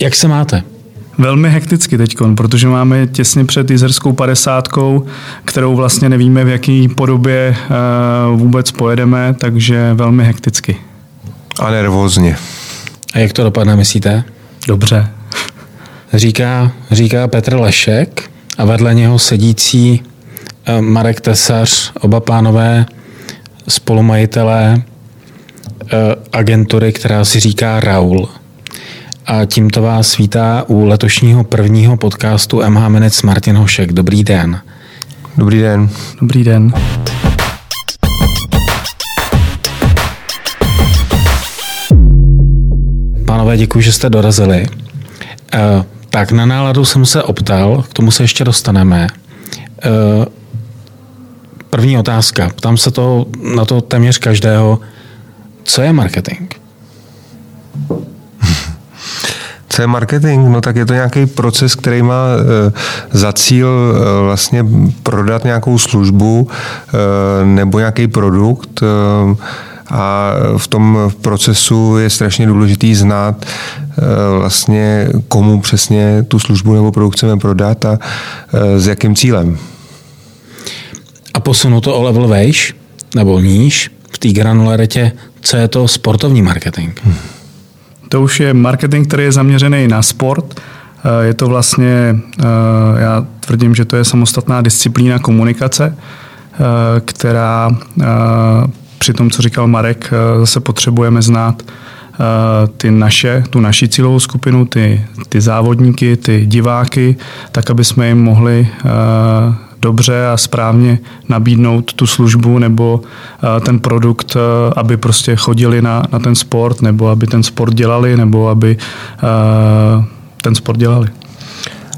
Jak se máte? Velmi hekticky teď, protože máme těsně před Jizerskou padesátkou, kterou vlastně nevíme, v jaké podobě eh, vůbec pojedeme, takže velmi hekticky. A nervózně. A jak to dopadne, myslíte? Dobře. Říká, říká Petr Lešek a vedle něho sedící eh, Marek Tesař, oba pánové spolumajitelé eh, agentury, která si říká Raul. A tímto vás vítá u letošního prvního podcastu MH Minutes Martin Hošek. Dobrý den. Dobrý den. Dobrý den. Pánové, děkuji, že jste dorazili. Eh, tak na náladu jsem se optal, k tomu se ještě dostaneme. Eh, první otázka, ptám se to na to téměř každého. Co je marketing? Co je marketing? No tak je to nějaký proces, který má e, za cíl e, vlastně prodat nějakou službu e, nebo nějaký produkt. A v tom procesu je strašně důležitý znát vlastně komu přesně tu službu nebo produkt chceme prodat a s jakým cílem. A posunu to o level vejš nebo níž v té granularitě, co je to sportovní marketing? Hmm. To už je marketing, který je zaměřený na sport. Eh, je to vlastně, eh, já tvrdím, že to je samostatná disciplína komunikace, eh, která při tom, co říkal Marek, zase potřebujeme znát ty naše, tu naši cílovou skupinu, ty, ty závodníky, ty diváky, tak, aby jsme jim mohli dobře a správně nabídnout tu službu nebo eh, ten produkt, eh, aby prostě chodili na, na ten sport, nebo aby ten sport dělali, nebo aby eh, ten sport dělali.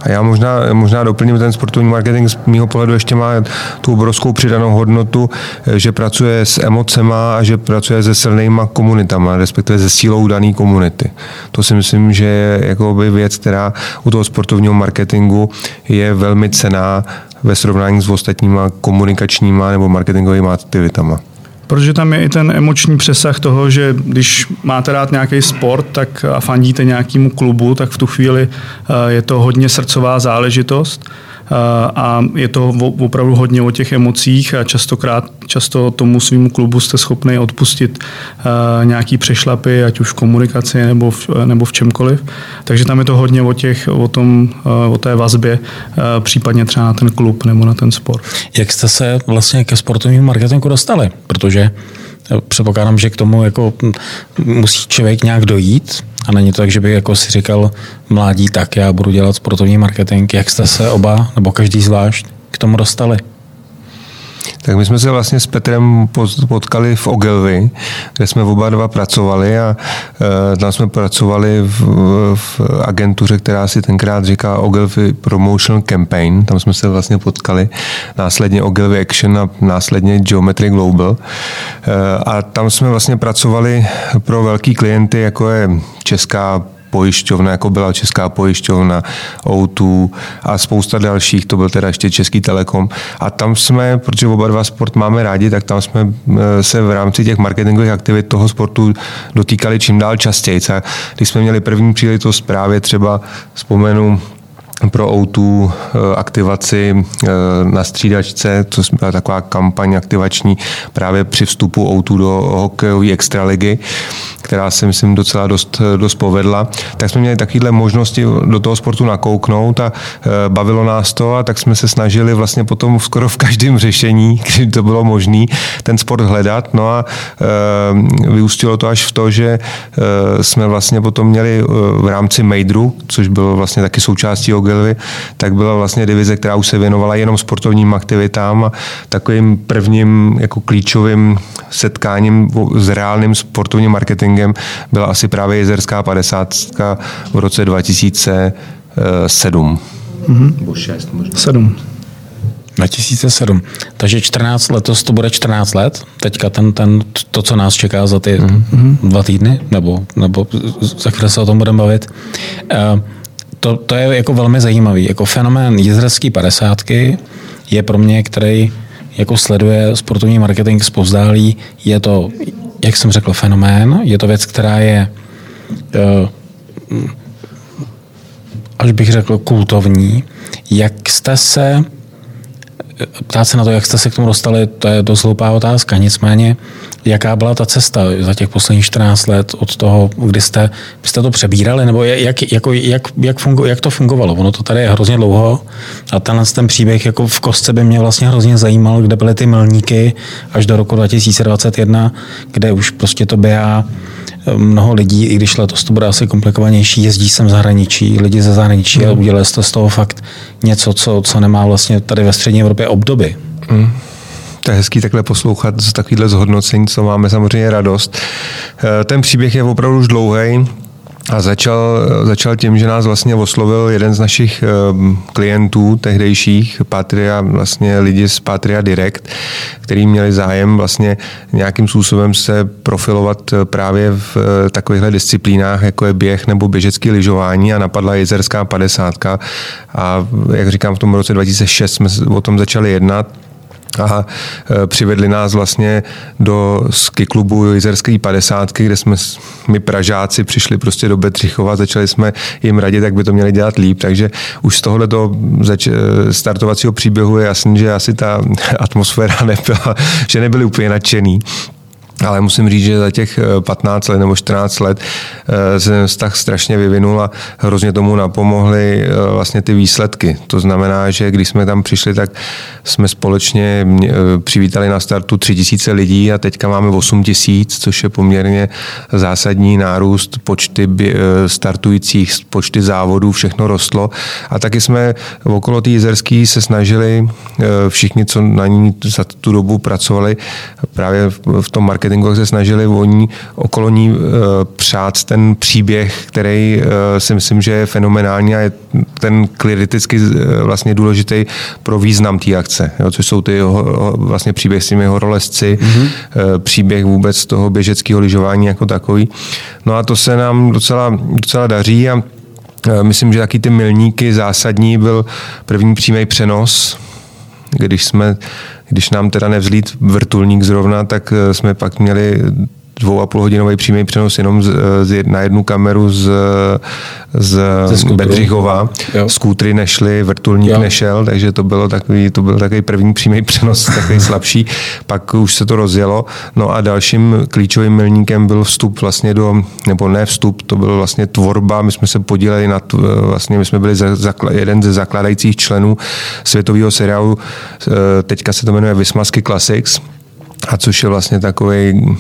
A já možná, možná doplním ten sportovní marketing z mého pohledu ještě má tu obrovskou přidanou hodnotu, že pracuje s emocema a že pracuje se silnýma komunitama, respektive se sílou dané komunity. To si myslím, že je jakoby věc, která u toho sportovního marketingu je velmi cená ve srovnání s ostatníma komunikačníma nebo marketingovými aktivitama. Protože tam je i ten emoční přesah toho, že když máte rád nějaký sport tak a fandíte nějakému klubu, tak v tu chvíli eh, je to hodně srdcová záležitost a je to opravdu hodně o těch emocích a častokrát, často tomu svýmu klubu jste schopni odpustit nějaký přešlapy, ať už v komunikaci nebo v, nebo v čemkoliv. Takže tam je to hodně o, těch, o, tom, o té vazbě, případně třeba na ten klub nebo na ten sport. Jak jste se vlastně ke sportovnímu marketingu dostali? Protože předpokládám, že k tomu jako musí člověk nějak dojít, a není to tak, že bych jako si říkal mládí, tak já budu dělat sportovní marketing. Jak jste se oba, nebo každý zvlášť, k tomu dostali? Tak my jsme se vlastně s Petrem potkali v Ogilvy, kde jsme oba dva pracovali a e, tam jsme pracovali v, v agentuře, která si tenkrát říká Ogilvy Promotional Campaign. Tam jsme se vlastně potkali. Následně Ogilvy Action a následně Geometry Global. E, a tam jsme vlastně pracovali pro velký klienty, jako je Česká pojišťovna, jako byla Česká pojišťovna, O2 a spousta dalších, to byl teda ještě Český Telekom. A tam jsme, protože oba dva sport máme rádi, tak tam jsme eh, se v rámci těch marketingových aktivit toho sportu dotýkali čím dál častěji. Když jsme měli první příležitost právě třeba vzpomenu pro O2 eh, aktivaci eh, na střídačce, to byla taková kampaň aktivační právě při vstupu O2 do hokejové extraligy, která se myslím docela dost, dost povedla, tak jsme měli takovéhle možnosti do toho sportu nakouknout a eh, bavilo nás to a tak jsme se snažili vlastně potom skoro v každém řešení, kdy to bylo možné, ten sport hledat. No a vyústilo to až v to, že jsme vlastně potom měli v rámci Mejdru, což bylo vlastně taky součástí OG Ogilvy, tak byla vlastně divize, která už se věnovala jenom sportovním aktivitám a takovým prvním jako klíčovým setkáním s reálným sportovním marketingem byla asi právě Jezerská 50 v roce 2007. Mm-hmm. Nebo 6 možná. 7. 2007. Takže 14 letos to bude 14 let. Teďka ten, ten, to, co nás čeká za ty mm-hmm. dva týdny, nebo, nebo za chvíli se o tom budeme bavit. Uh, to, to je jako velmi zajímavý. Jako fenomén jezerský padesátky je pro mě, který jako sleduje sportovní marketing zpozdálí, je to, jak jsem řekl, fenomén, je to věc, která je uh, až bych řekl, kultovní. Jak jste se ptát se na to, jak jste se k tomu dostali, to je dost hloupá otázka. Nicméně, jaká byla ta cesta za těch posledních 14 let od toho, kdy jste, jste to přebírali, nebo jak, jako, jak, jak, fungo, jak to fungovalo? Ono to tady je hrozně dlouho a tenhle ten příběh jako v kostce by mě vlastně hrozně zajímal, kde byly ty milníky až do roku 2021, kde už prostě to běhá mnoho lidí, i když letos to bude asi komplikovanější, jezdí sem zahraničí, lidi ze zahraničí mm. a udělali jste z toho fakt něco, co, co nemá vlastně tady ve střední Evropě obdoby. Mm. To je hezký takhle poslouchat z takovýhle zhodnocení, co máme samozřejmě radost. Eh, ten příběh je opravdu už dlouhý. A začal, začal tím, že nás vlastně oslovil jeden z našich ehm, klientů tehdejších, Patria, vlastně lidi z Patria Direct, který měli zájem vlastně nějakým způsobem se profilovat eh, právě v eh, takovýchhle disciplínách, jako je běh nebo běžecký lyžování a napadla jezerská padesátka. A jak říkám, v tom roce 2006 jsme o tom začali jednat a e, přivedli nás vlastně do ski klubu Jizerské 50, kde jsme my Pražáci přišli prostě do Betřichova, začali jsme jim radit, jak by to měli dělat líp, takže už z tohoto e, startovacího příběhu je jasný, že asi ta atmosféra nebyla, že nebyli úplně nadšený. Ale musím říct, že za těch 15 eh, let nebo 14 let eh, se vztah strašně vyvinul a hrozně tomu napomohly eh, vlastně ty výsledky. To znamená, že když jsme tam přišli, tak jsme společně přivítali na startu 3000 lidí a teďka máme 8000, což je poměrně zásadní nárůst počty startujících, počty závodů, všechno rostlo. A taky jsme okolo té jezerský se snažili všichni, co na ní za tu dobu pracovali, právě v tom marketingu marketingu, jak se snažili oni okolo ní uh, přát ten příběh, který uh, si myslím, že je fenomenální a je ten kriticky uh, vlastně důležitý pro význam té akce, jo, což jsou ty vlastně příběh s těmi horolezci, mm-hmm. příběh vůbec toho běžeckého lyžování jako takový. No a to se nám docela, docela daří a Myslím, že taky ty milníky zásadní byl první přímý přenos, když jsme když nám teda nevzlít vrtulník zrovna, tak eh, jsme pak měli dvou a půl hodinový přímý přenos jenom z, z, na jednu kameru z, z Bedřichova. Skútry nešly, vrtulník jo. nešel, takže to bylo takový, to byl takový první přímý přenos, takový slabší. Pak už se to rozjelo. No a dalším klíčovým milníkem byl vstup vlastně do, nebo ne vstup, to byl vlastně tvorba. My jsme se podíleli na, vlastně my jsme byli za, za, jeden ze zakladajících členů světového seriálu, eh, teďka se to jmenuje Vismasky Classics, a což je vlastně takový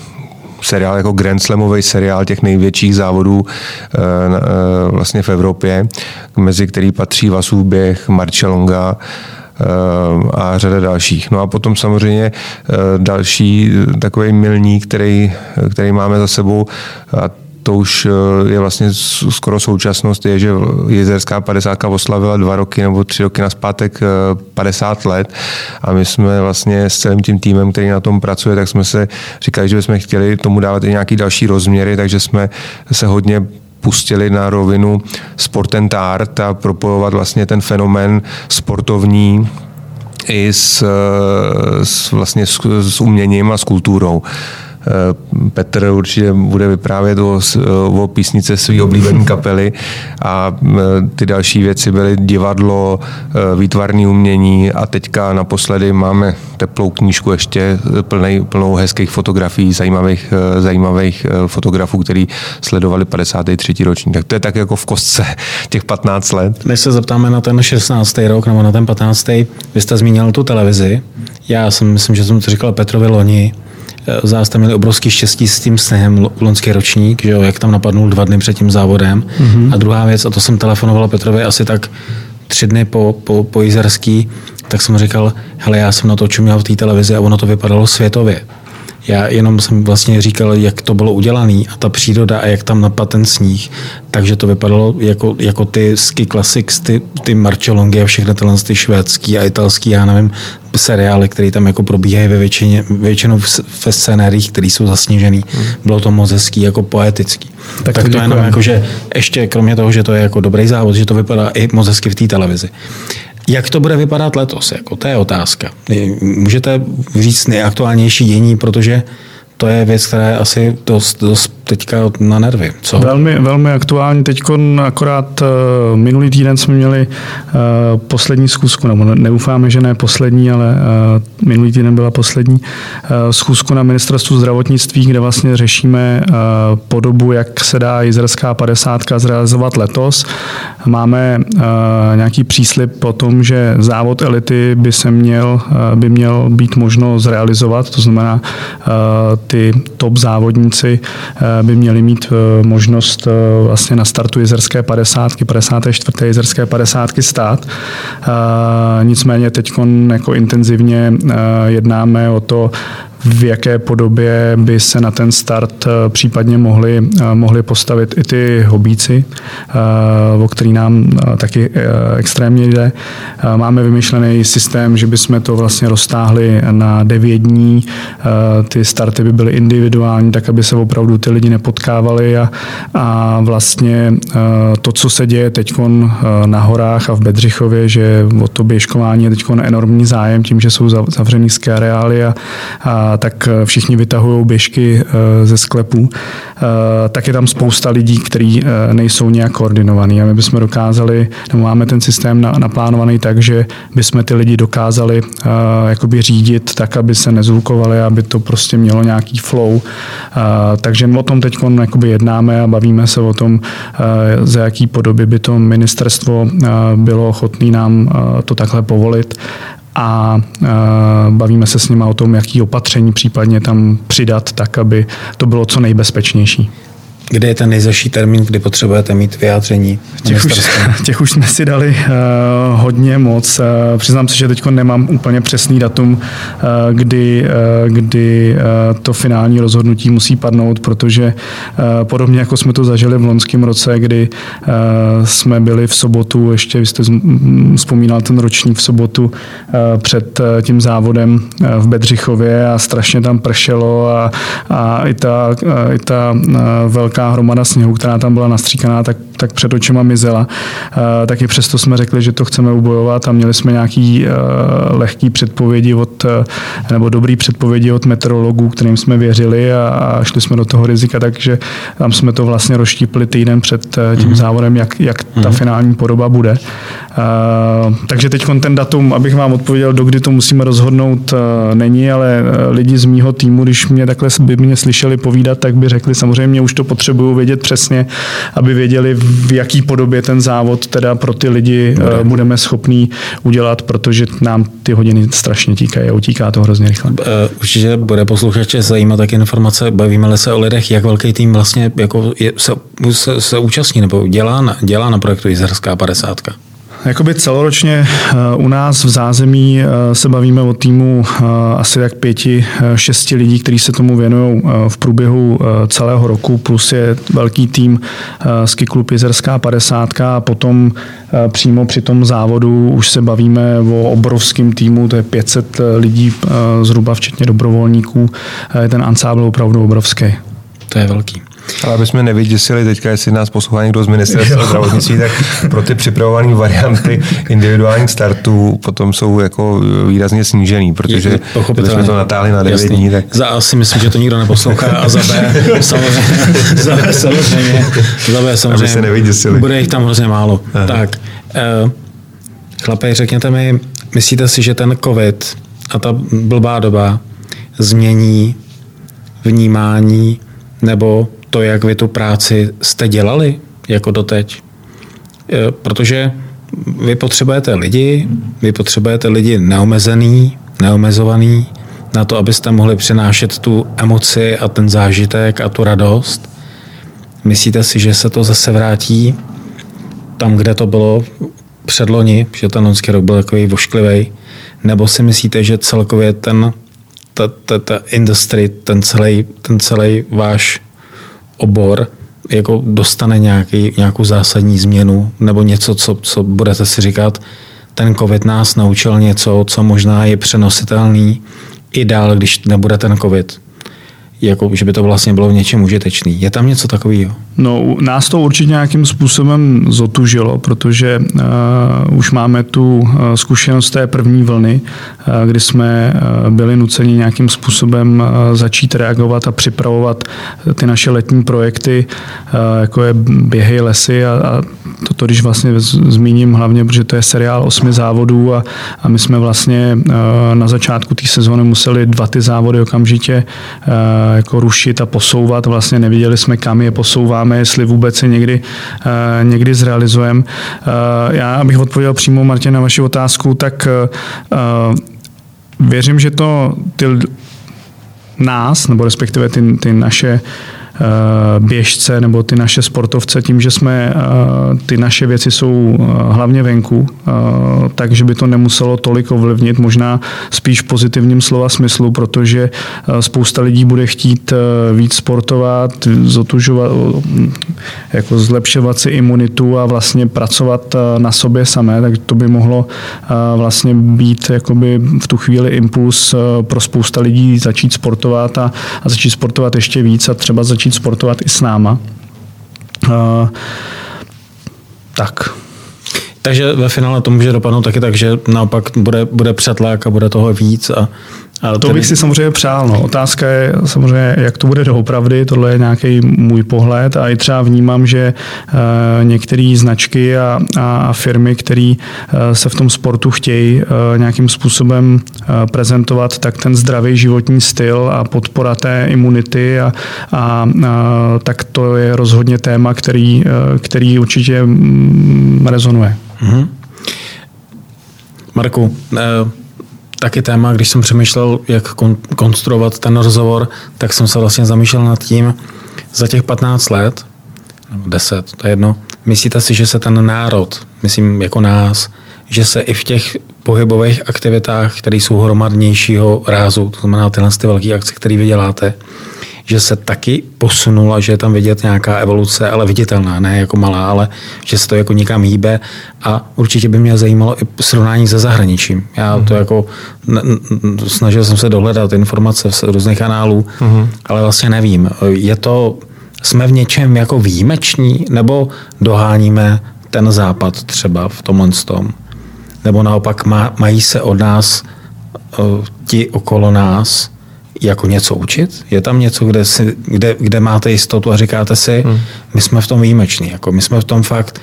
seriál jako Grand Slamový seriál těch největších závodů eh, eh, vlastně v Evropě, mezi který patří Vasův běh, Marčelonga, eh, a řada dalších. No a potom samozřejmě další takový milník, který, který máme za sebou, a to už eh, je vlastně skoro současnost, je, že jezerská 50 oslavila dva roky nebo tři roky na zpátek 50 let a my jsme vlastně s celým tím týmem, který na tom pracuje, tak jsme se říkali, že bychom chtěli tomu dávat i nějaký další rozměry, takže jsme se hodně pustili na rovinu sport and art a propojovat vlastně ten fenomén sportovní i s, s, vlastně s, s uměním a s kulturou. Eh, Petr určitě bude vyprávět o, o písnice své oblíbené kapely a eh, ty další věci byly divadlo, eh, výtvarné umění a teďka naposledy máme teplou knížku ještě plnej, plnou hezkých fotografií, zajímavých, zajímavých fotografů, který sledovali 53. ročník. Tak to je tak jako v kostce těch 15 let. Než se zeptáme na ten 16. rok nebo na ten 15. Vy jste zmínil tu televizi. Já jsem myslím, že jsem to říkal Petrovi loni, Eh, Zás jste měli obrovský štěstí s tím sněhem loňský ročník, že jo, jak tam napadnul dva dny před tím závodem. Mm-hmm. A druhá věc, a to jsem telefonoval Petrovi asi tak tři dny po, po, po Jizerský, tak jsem říkal, hele, já jsem na to čuměl v té televizi a ono to vypadalo světově. Já jenom jsem vlastně říkal, jak to bylo udělané a ta příroda a jak tam napadl ten sníh. Takže to vypadalo jako, jako ty ski classics, ty, ty Marčelongy a všechny tyhle ty švédský a italský, já nevím, seriály, které tam jako probíhají ve většině, většinou ve scénářích, které jsou zasněžený. Hmm. Bylo to moc hezký, jako poetický. Tak, tak to, to jenom jako, že ještě kromě toho, že to je jako dobrý závod, že to vypadá i moc hezky v té televizi. Jak to bude vypadat letos? Jako, to je otázka. Můžete říct nejaktuálnější dění, protože to je věc, která je asi dost, dost teďka na nervy. Co? Velmi, velmi aktuální. Teď akorát uh, minulý týden jsme měli uh, poslední zkusku, nebo neufáme, že ne poslední, ale uh, minulý týden byla poslední zkusku na ministerstvu zdravotnictví, kde vlastně řešíme podobu, jak se dá jizerská 50 zrealizovat letos. Máme nějaký příslip o tom, že závod elity by se měl, by měl být možno zrealizovat, to znamená ty top závodníci by měli mít uh, možnost uh, vlastně na startu jezerské 50, 54. jezerské 50 stát. Uh, nicméně teď jako intenzivně jednáme o to, v jaké podobě by se na ten start eh, případně mohli, eh, mohli postavit i ty hobíci, eh, o který nám taky extrémně jde. Máme vymyšlený systém, že bychom to vlastně roztáhli na devět dní. Ty starty by byly individuální, tak aby se opravdu ty lidi nepotkávali a, a vlastně to, co se děje teď na horách a v Bedřichově, že o to běžkování je teď enormní zájem tím, že jsou zavřený ské areály a, a tak eh, všichni vytahují běžky eh, ze sklepů, eh, tak je tam spousta lidí, kteří nejsou nějak koordinovaní. A my bychom dokázali, nebo máme ten systém naplánovaný tak, že bychom ty lidi dokázali jakoby řídit tak, aby se nezvukovali, aby to prostě mělo nějaký flow. Takže o tom teď jednáme a bavíme se o tom, za jaký podoby by to ministerstvo bylo ochotné nám to takhle povolit a bavíme se s nimi o tom, jaký opatření případně tam přidat, tak aby to bylo co nejbezpečnější. Kde je ten nejzaší termín, kdy potřebujete mít vyjádření? Těch už, těch už jsme si dali uh, hodně moc. Uh, přiznám se, že teď nemám úplně přesný datum, uh, kdy, uh, kdy uh, to finální rozhodnutí musí padnout, protože uh, podobně jako jsme to zažili v loňském roce, kdy uh, jsme byli v sobotu, ještě vy jste vzpomínal ten ročník v sobotu uh, před uh, tím závodem uh, v Bedřichově a strašně tam pršelo a, a i ta, uh, i ta uh, velká velká hromada sněhu, která tam byla nastříkaná, tak, tak před očima mizela. Uh, tak i přesto jsme řekli, že to chceme ubojovat a měli jsme nějaký uh, lehký předpovědi od, uh, nebo dobrý předpovědi od meteorologů, kterým jsme věřili a, a šli jsme do toho rizika, takže tam jsme to vlastně rozštípli týden před tím mm-hmm. závodem, jak, jak ta mhm. finální podoba bude. Uh, takže teď ten datum, abych vám odpověděl, dokdy to musíme rozhodnout, uh, není, ale uh, lidi z mýho týmu, když mě takhle by mě slyšeli povídat, tak by řekli, samozřejmě už to potřebují vědět přesně, aby věděli, v jaký podobě ten závod teda pro ty lidi Bude. uh, budeme schopní udělat, protože nám ty hodiny strašně tíkají a utíká to hrozně rychle. Uh, určitě bude posluchače zajímat také informace, bavíme se o lidech, jak velký tým vlastně jako je, se, se, se účastní nebo dělá na, dělá na projektu Jizerská 50. Jakoby celoročně eh, u nás v zázemí eh, se bavíme o týmu eh, asi jak pěti, šesti lidí, kteří se tomu věnují v průběhu celého roku, plus je velký tým Ski Klub Jizerská 50 a potom přímo při tom závodu už se bavíme o obrovském týmu, to je 500 lidí zhruba, včetně dobrovolníků. Ten ansábl opravdu obrovský. To je velký. Ale aby jsme nevyděsili teďka, jestli nás poslouchá někdo z ministerstva zdravotnictví, tak pro ty připravované varianty individuálních startů potom jsou jako výrazně snížený, protože jsme to natáhli na 9 dní. Tak... Za A si myslím, že to nikdo neposlouchá a za B samozřejmě, za B samozřejmě, za B samozřejmě aby se nevyděsili. bude jich tam hrozně málo. Aha. Tak, uh, chlapi, řekněte mi, myslíte si, že ten covid a ta blbá doba změní vnímání nebo to, jak vy tu práci jste dělali jako doteď. E, protože vy potřebujete lidi, vy potřebujete lidi neomezený, neomezovaný, na to, abyste mohli přenášet tu emoci a ten zážitek a tu radost. Myslíte si, že se to zase vrátí tam, kde to bylo předloni, že ten loňský rok byl takový vošklivý, nebo si myslíte, že celkově ten ta, ta, ta industry, ten celý, ten celý váš obor jako dostane nějaký, nějakou zásadní změnu nebo něco, co, co budete si říkat, ten covid nás naučil něco, co možná je přenositelný i dál, když nebude ten covid. Jako, že by to vlastně bylo v něčem užitečný. Je tam něco takového? No, nás to určitě nějakým způsobem zotužilo, protože uh, už máme tu uh, zkušenost té první vlny, uh, kdy jsme uh, byli nuceni nějakým způsobem uh, začít reagovat a připravovat ty naše letní projekty, uh, jako je Běhej lesy a, a toto, když vlastně zmíním hlavně, protože to je seriál osmi závodů a, a my jsme vlastně uh, na začátku té sezóny museli dva ty závody okamžitě uh, jako rušit a posouvat. Vlastně neviděli jsme, kam je posouvat děláme, jestli vůbec je někdy, uh, někdy zrealizujeme. Uh, já, abych odpověděl přímo, Martin, na vaši otázku, tak uh, věřím, že to ty nás, nebo respektive ty, ty naše Eh, běžce nebo ty naše sportovce tím, že jsme eh, ty naše věci jsou eh, hlavně venku, takže by to nemuselo tolik ovlivnit, možná spíš v pozitivním slova smyslu, protože spousta lidí bude chtít víc sportovat, zotužovat, jako zlepšovat si imunitu a vlastně pracovat na sobě samé, tak to by mohlo vlastně být jakoby v tu chvíli impuls pro spousta lidí začít sportovat a, a začít sportovat ještě víc a třeba začít začít sportovat i s náma. Uh, tak. Takže ve finále to může dopadnout taky tak, že naopak bude, bude přetlak a bude toho víc a ale to bych si samozřejmě přál. No. Otázka je samozřejmě, jak to bude doopravdy, tohle je nějaký můj pohled a i třeba vnímám, že uh, některé značky a, a firmy, které uh, se v tom sportu chtějí uh, nějakým způsobem uh, prezentovat, tak ten zdravý životní styl a podpora té imunity a, a uh, tak to je rozhodně téma, který, uh, který určitě mm, rezonuje. Mm-hmm. Marku, uh taky téma, když jsem přemýšlel, jak kon- konstruovat ten rozhovor, tak jsem se vlastně zamýšlel nad tím, za těch 15 let, nebo 10, to je jedno, myslíte si, že se ten národ, myslím jako nás, že se i v těch pohybových aktivitách, které jsou hromadnějšího rázu, to znamená tyhle ty velké akce, které vy děláte, že se taky posunula, že je tam vidět nějaká evoluce, ale viditelná, ne jako malá, ale že se to jako nikam hýbe a určitě by mě zajímalo i srovnání se zahraničím. Já to mm-hmm. jako snažil jsem se dohledat informace z různých kanálů, mm-hmm. ale vlastně nevím. Je to, jsme v něčem jako výjimeční nebo doháníme ten západ třeba v tomhle tom? Nebo naopak má, mají se od nás uh, ti okolo nás jako něco učit? Je tam něco, kde, si, kde, kde máte jistotu a říkáte si, hmm. my jsme v tom výjimeční, jako my jsme v tom fakt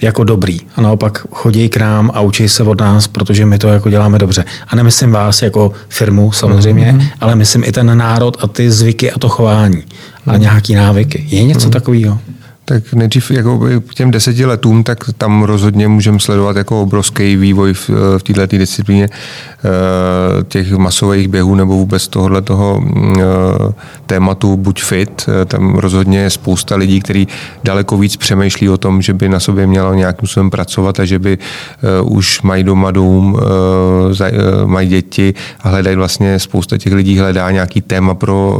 jako dobrý. A naopak chodí k nám a učí se od nás, protože my to jako děláme dobře. A nemyslím vás jako firmu samozřejmě, hmm. ale myslím i ten národ a ty zvyky a to chování a hmm. nějaký návyky. Je něco hmm. takového? Tak nejdřív jako k těm deseti letům, tak tam rozhodně můžeme sledovat jako obrovský vývoj v, v této disciplíně eh, těch masových běhů nebo vůbec tohohle toho eh, tématu buď fit. Eh, tam rozhodně je spousta lidí, kteří daleko víc přemýšlí o tom, že by na sobě mělo nějakým způsobem pracovat a že by už mají doma dům, mají děti a hledají vlastně spousta těch lidí hledá nějaký téma pro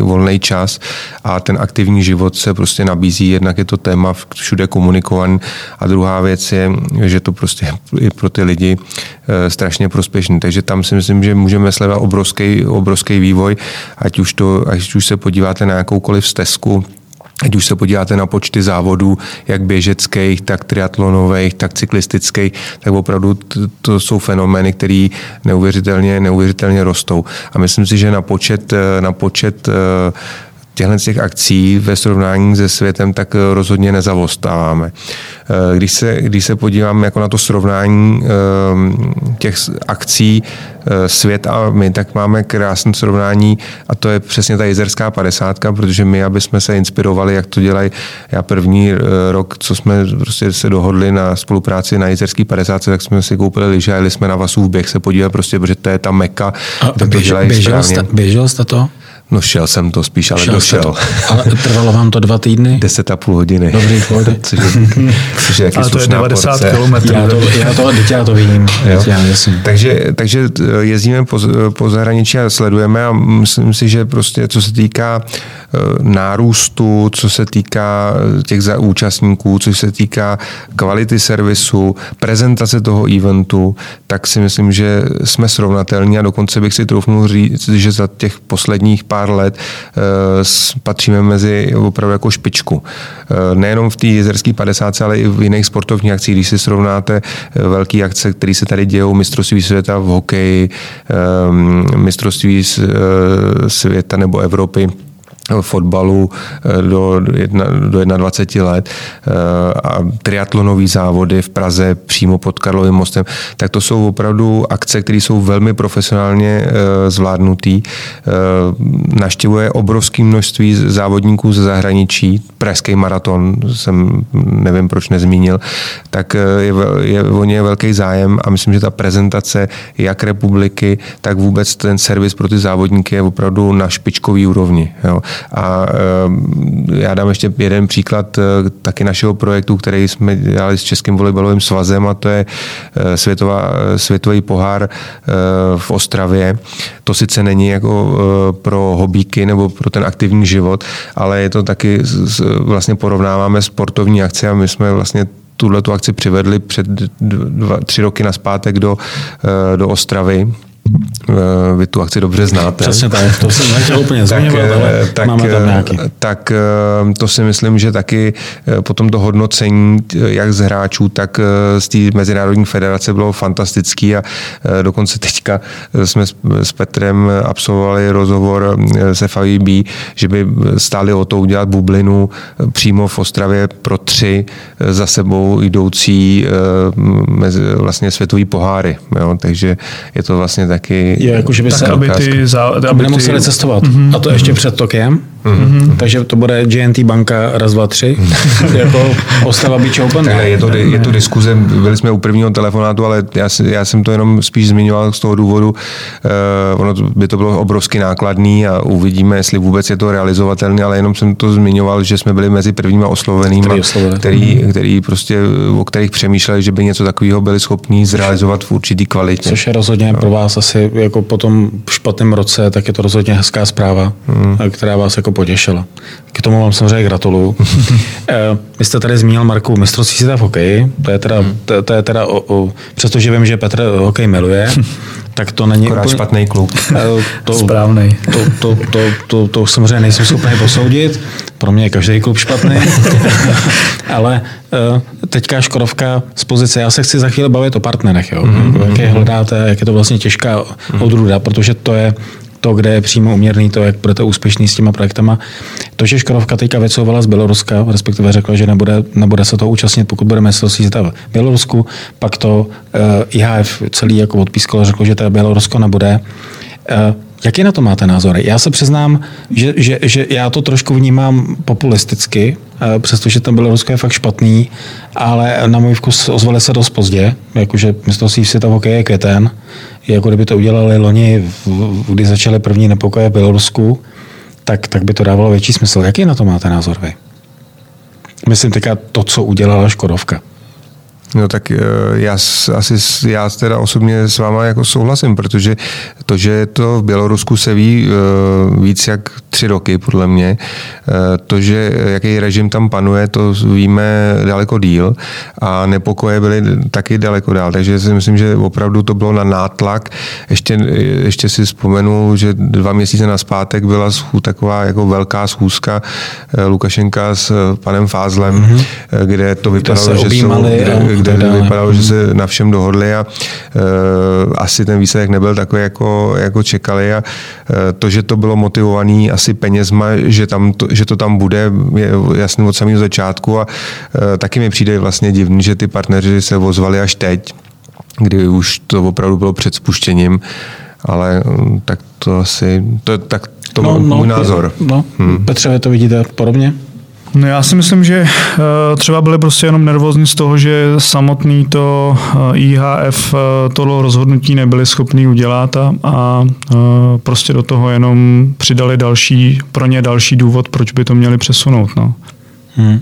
volný čas a ten aktivní život se prostě nabízí jednak je to téma všude komunikovaný a druhá věc je, že to prostě je pro ty lidi eh, strašně prospěšný. Takže tam si myslím, že můžeme sledovat obrovský, obrovský vývoj, ať už, to, ať už se podíváte na jakoukoliv stezku, Ať už se podíváte na počty závodů, jak běžeckých, tak triatlonových, tak cyklistických, tak opravdu to jsou fenomény, které neuvěřitelně, neuvěřitelně rostou. A myslím si, že na počet, eh, na počet eh, těchto těch akcí ve srovnání se světem tak eh, rozhodně nezavostáváme. Eh, když se, když se podívám jako na to srovnání eh, těch akcí svět a my, tak máme krásné srovnání a to je přesně ta jezerská padesátka, protože my, aby jsme se inspirovali, jak to dělají, já první rok, co jsme prostě se dohodli na spolupráci na jezerský padesátce, tak jsme si koupili lyže a jeli jsme na Vasův běh se podívat prostě, protože to je ta meka. A to běžel, běžel, jste, běžel jste to? No šel jsem to spíš, ale šel došel. To. Ale trvalo vám to dva týdny? Deset a půl hodiny. Dobrý, pojde. což je, což je ale to je 90 kilometrů. Já to, já to, já to vím. Já, takže, takže jezdíme po, po zahraničí a sledujeme a myslím si, že prostě co se týká e, nárůstu, co se týká těch účastníků, co se týká kvality servisu, prezentace toho eventu, tak si myslím, že jsme srovnatelní a dokonce bych si troufnul říct, že za těch posledních pár let patříme mezi opravdu jako špičku. Nejenom v té jezerské 50, ale i v jiných sportovních akcích, když si srovnáte velké akce, které se tady dějou, mistrovství světa v hokeji, mistrovství světa nebo Evropy, fotbalu eh, do, jedna, do 21 let eh, a triatlonové závody v Praze přímo pod Karlovým mostem, tak to jsou opravdu akce, které jsou velmi profesionálně eh, zvládnutý. Naštěvuje obrovské množství závodníků ze zahraničí. Pražský maraton jsem nevím, proč nezmínil, tak je, je o ně velký zájem a myslím, že ta prezentace jak republiky, tak vůbec ten servis pro ty závodníky je opravdu na špičkový úrovni. Jo. A eh, já dám ještě jeden příklad eh, taky našeho projektu, který jsme dělali s Českým volejbalovým svazem a to je eh, světová, světový pohár v Ostravě. To sice není jako pro hobíky nebo pro ten aktivní život, ale je to taky, vlastně porovnáváme sportovní akce a my jsme vlastně tuhle tu akci přivedli před dva, tři roky naspátek do, do Ostravy vy tu akci dobře znáte. Přesně tak, to jsem nechtěl úplně zmiňovat, ale eh, tak, máme tam nějaký. Tak eh, to si myslím, že taky potom to hodnocení jak z hráčů, tak z té Mezinárodní federace bylo fantastický a dokonce teďka jsme s Petrem absolvovali rozhovor se FIB, že by stáli o to udělat bublinu přímo v Ostravě pro tři za sebou jdoucí vlastně světový poháry. Jo? Takže je to vlastně taky... Je, jako, že by tak se, aby, ty, za, aby, aby nemuseli ty... cestovat. Mm-hmm. A to ještě před Tokiem. Mm-hmm. Takže to bude GNT banka raz, dva, tři. jako Ostava Beach Open. Ne, je, to, je to diskuze, byli jsme u prvního telefonátu, ale já, já jsem to jenom spíš zmiňoval z toho důvodu, uh, ono by to bylo obrovsky nákladný a uvidíme, jestli vůbec je to realizovatelné, ale jenom jsem to zmiňoval, že jsme byli mezi prvníma oslovenými, který, který, mhm. který prostě, o kterých přemýšleli, že by něco takového byli schopní zrealizovat v určitý kvalitě. Což je rozhodně no. pro vás asi jako po tom špatném roce, tak je to rozhodně hezká zpráva, hmm. která vás jako potěšila. K tomu vám samozřejmě gratuluju. Eh, vy jste tady zmínil Marku mistrovství světa v hokeji, to je teda, hmm. to, to je teda o, o, přestože vím, že Petr hokej miluje, tak to není Akorát úplně... špatný klub. Eh, to, Správný. To, to, to, to, to, samozřejmě nejsem schopný posoudit. Pro mě je každý klub špatný. Ale uh, teďka Škodovka z pozice, já se chci za chvíli bavit o partnerech, jo? Mm-hmm. jak je hledáte, jak je to vlastně těžká odrůda, protože to je to, kde je přímo uměrný to, jak budete úspěšný s těma projektama. To, že Škodovka teďka vycouvala z Běloruska, respektive řekla, že nebude, nebude se to účastnit, pokud bude mistrovství světa v Bělorusku, pak to uh, eh, IHF celý jako odpískalo, řeklo, že to Bělorusko nebude. Uh, Jaký na to máte názory? Já se přiznám, že, že, že já to trošku vnímám populisticky, eh, přestože ten Bělorusko je fakt špatný, ale na můj vkus ozvali se dost pozdě, jakože mistrovství světa v hokeji je květen, jako kdyby to udělali loni, kdy začaly první nepokoje v Bělorusku, tak, tak by to dávalo větší smysl. Jaký na to máte názor vy? Myslím teďka to, co udělala Škodovka. No tak eh, já asi já teda osobně s váma jako souhlasím, protože to, že to v Bělorusku se ví eh, víc jak tři roky, podle mě, eh, to, že jaký režim tam panuje, to víme daleko díl a nepokoje byly taky daleko dál, takže si myslím, že opravdu to bylo na nátlak. Ještě, ještě si vzpomenu, že dva měsíce na zpátek byla schů, taková jako velká schůzka Lukašenka s panem Fázlem, mm-hmm. kde to vypadalo, že jsou, kde, kde dále. vypadalo, že se na všem dohodli a uh, asi ten výsledek nebyl takový, jako, jako čekali a uh, to, že to bylo motivované asi penězma, že, tam to, že to tam bude, je jasný od samého začátku a uh, taky mi přijde vlastně divný, že ty partneři se ozvali až teď, kdy už to opravdu bylo před spuštěním, ale um, tak to asi, to, tak to no, můj no, názor. No, hmm. Petře, to vidíte podobně? No já si myslím, že eh, třeba byli prostě jenom nervózní z toho, že samotný to eh, IHF eh, tohle rozhodnutí nebyli schopní udělat a, a prostě do toho jenom přidali další, pro ně další důvod, proč by to měli přesunout. No. Hmm.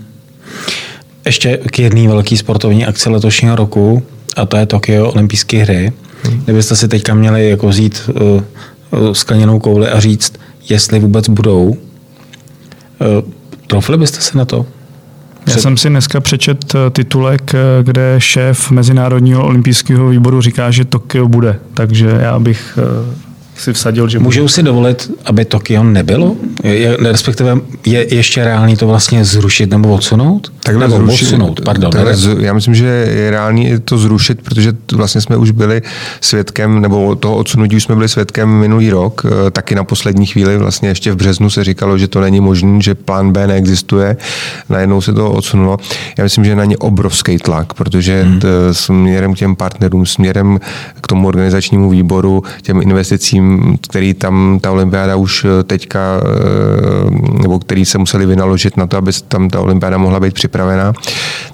Ještě k jedné velké sportovní akci letošního roku, a to je Tokio olympijské hry. Hmm. Kdybyste si teďka měli jako vzít uh, skleněnou kouli a říct, jestli vůbec budou, Troufli byste se na to? Já jsem si dneska přečet eh, titulek, eh, kde šéf Mezinárodního olympijského výboru říká, že Tokio bude, takže já bych eh, si vsadil, že... Můžou si dovolit, aby Tokio nebylo? Je, respektive je ještě reálný to vlastně zrušit nebo odsunout? Takhle nebo zrušit, odsunout, pardon. Takhle, já myslím, že je reálný to zrušit, protože vlastně jsme už byli svědkem, nebo toho odsunutí už jsme byli svědkem minulý rok, eh, taky na poslední chvíli, vlastně ještě v březnu se říkalo, že to není možné, že plán B neexistuje, najednou se to odsunulo. Já myslím, že je na ně obrovský tlak, protože hmm. směrem k těm partnerům, směrem k tomu organizačnímu výboru, těm investicím, který tam ta olympiáda už eh, teďka, eh, nebo který se museli vynaložit na to, aby tam ta olympiáda mohla být připravená,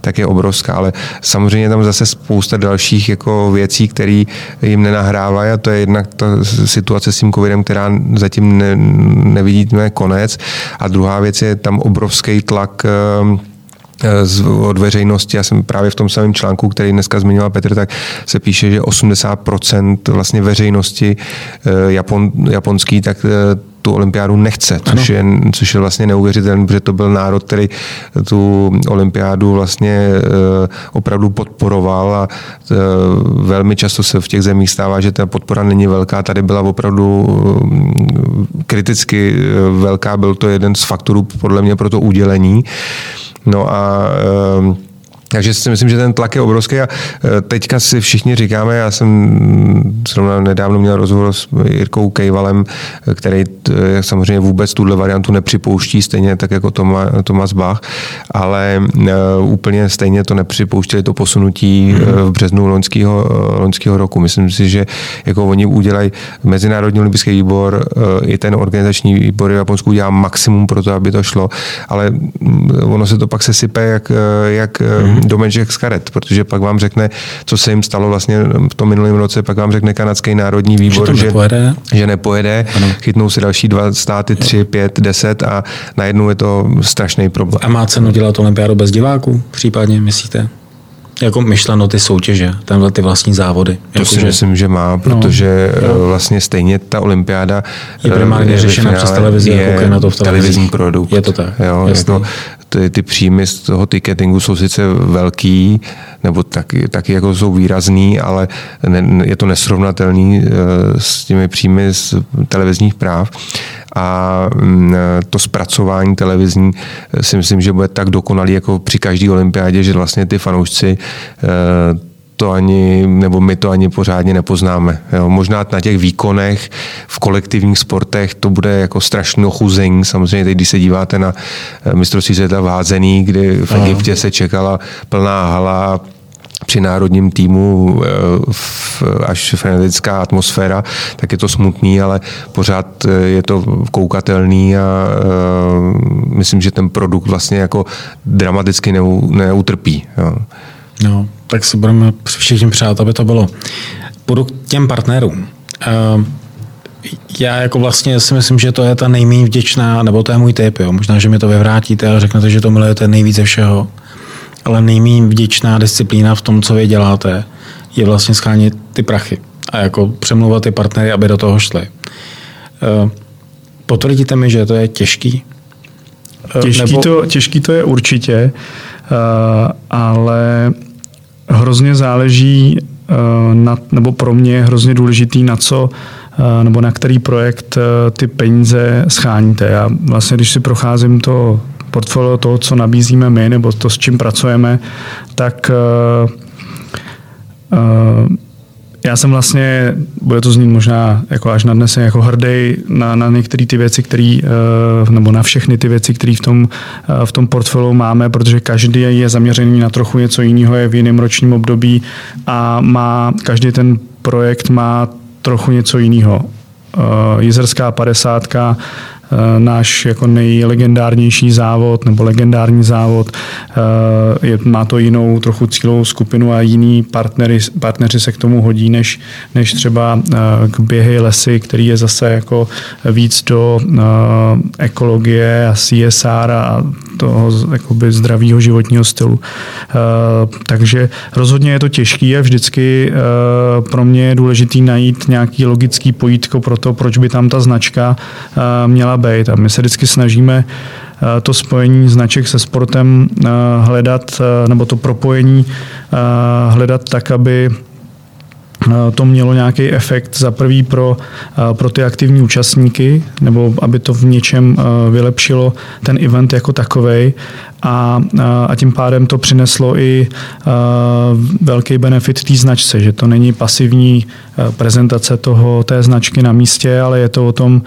tak je obrovská. Ale samozřejmě tam zase spousta dalších jako věcí, které jim nenahrávají a to je jednak ta situace s tím covidem, která zatím ne, nevidíme konec. A druhá věc je tam obrovský tlak eh, z, od veřejnosti, já jsem právě v tom samém článku, který dneska zmiňoval Petr, tak se píše, že 80% vlastně veřejnosti eh, Japon, japonský, tak eh, tu olympiádu nechce, což je, což je vlastně neuvěřitelné, protože to byl národ, který tu olympiádu vlastně eh, opravdu podporoval a velmi často se v těch zemích stává, že ta podpora není velká. Tady byla opravdu kriticky velká, byl to jeden z faktorů podle mě pro to udělení. No a ehm, takže si myslím, že ten tlak je obrovský a e, teďka si všichni říkáme, já jsem zrovna nedávno měl rozhovor s Jirkou Kejvalem, který samozřejmě vůbec tuhle variantu nepřipouští, stejně tak jako Tomas Bach, ale e, úplně stejně to nepřipouštěli to posunutí mm. v březnu loňského, loňského roku. Myslím si, že jako oni udělají Mezinárodní olympijský výbor, i ten organizační výbor v Japonsku udělá maximum pro to, aby to šlo, ale ono se to pak sesype jak, jak mm domeček z karet, protože pak vám řekne, co se jim stalo vlastně v tom minulém roce, pak vám řekne kanadský národní výbor, že, nepojede. že nepojede, ano. chytnou si další dva státy, tři, pět, deset a najednou je to strašný problém. A má cenu dělat olympiádu bez diváků, případně, myslíte? Jako myšleno ty soutěže, tenhle ty vlastní závody. To jako si že... myslím, že má, protože no, vlastně stejně ta olympiáda je primárně je řešena přes televizi, je jako na to v televizi. televizní produkt. Je to tak. Jo, jako, ty, ty příjmy z toho ticketingu jsou sice velký, nebo taky, taky jako jsou výrazný, ale ne, je to nesrovnatelný eh, s těmi příjmy z televizních práv. A mm, to zpracování televizní eh, si myslím, že bude tak dokonalý jako při každé olympiádě, že vlastně ty fanoušci eh, to ani, nebo my to ani pořádně nepoznáme. Jo. Možná na těch výkonech v kolektivních sportech to bude jako strašný ochuzení. Samozřejmě teď, když se díváte na eh, mistrovství světa v házený, kdy v Egyptě se čekala plná hala při národním týmu eh, až frenetická atmosféra, tak je to smutný, ale pořád eh, je to koukatelný a myslím, že ten produkt vlastně jako dramaticky neutrpí. No, tak si budeme všichni přát, aby to bylo. Půjdu k těm partnerům. Já jako vlastně si myslím, že to je ta nejméně vděčná, nebo to je můj typ, jo. Možná, že mi to vyvrátíte a řeknete, že to milujete nejvíc ze všeho. Ale nejméně vděčná disciplína v tom, co vy děláte, je vlastně schánit ty prachy a jako přemluvat ty partnery, aby do toho šli. Uh, potvrdíte mi, že to je těžký? Těžký, nebo... to, těžký to je určitě, ale hrozně záleží eh, na, nebo pro mě je hrozně důležitý, na co eh, nebo na který projekt eh, ty peníze scháníte. Já vlastně, když si procházím to portfolio toho, co nabízíme my, nebo to, s čím pracujeme, tak já jsem vlastně, bude to znít možná jako až na dnes, jako hrdý na, na některé ty věci, který, eh, nebo na všechny ty věci, které v tom, v tom portfoliu máme, protože každý je zaměřený na trochu něco jiného, je v jiném ročním období a má, každý ten projekt má trochu něco jiného. Jizerská padesátka náš jako nejlegendárnější závod nebo legendární závod. Eh, je, má to jinou trochu cílovou skupinu a jiní partnery, partneři se k tomu hodí, než, než třeba eh, k běhy lesy, který je zase jako víc do ekologie a CSR a toho jakoby zdravého životního stylu. Takže rozhodně je to těžký a vždycky pro mě je důležitý najít nějaký logický pojítko pro to, proč by tam ta značka měla být. A my se vždycky snažíme eh, to spojení značek se sportem eh, hledat, eh, nebo to propojení hledat tak, aby to mělo nějaký efekt za prvý pro, pro ty aktivní účastníky, nebo aby to v něčem vylepšilo ten event jako takový a, a tím pádem to přineslo i velký benefit té značce, že to není pasivní prezentace toho, té značky na místě, ale je to o tom,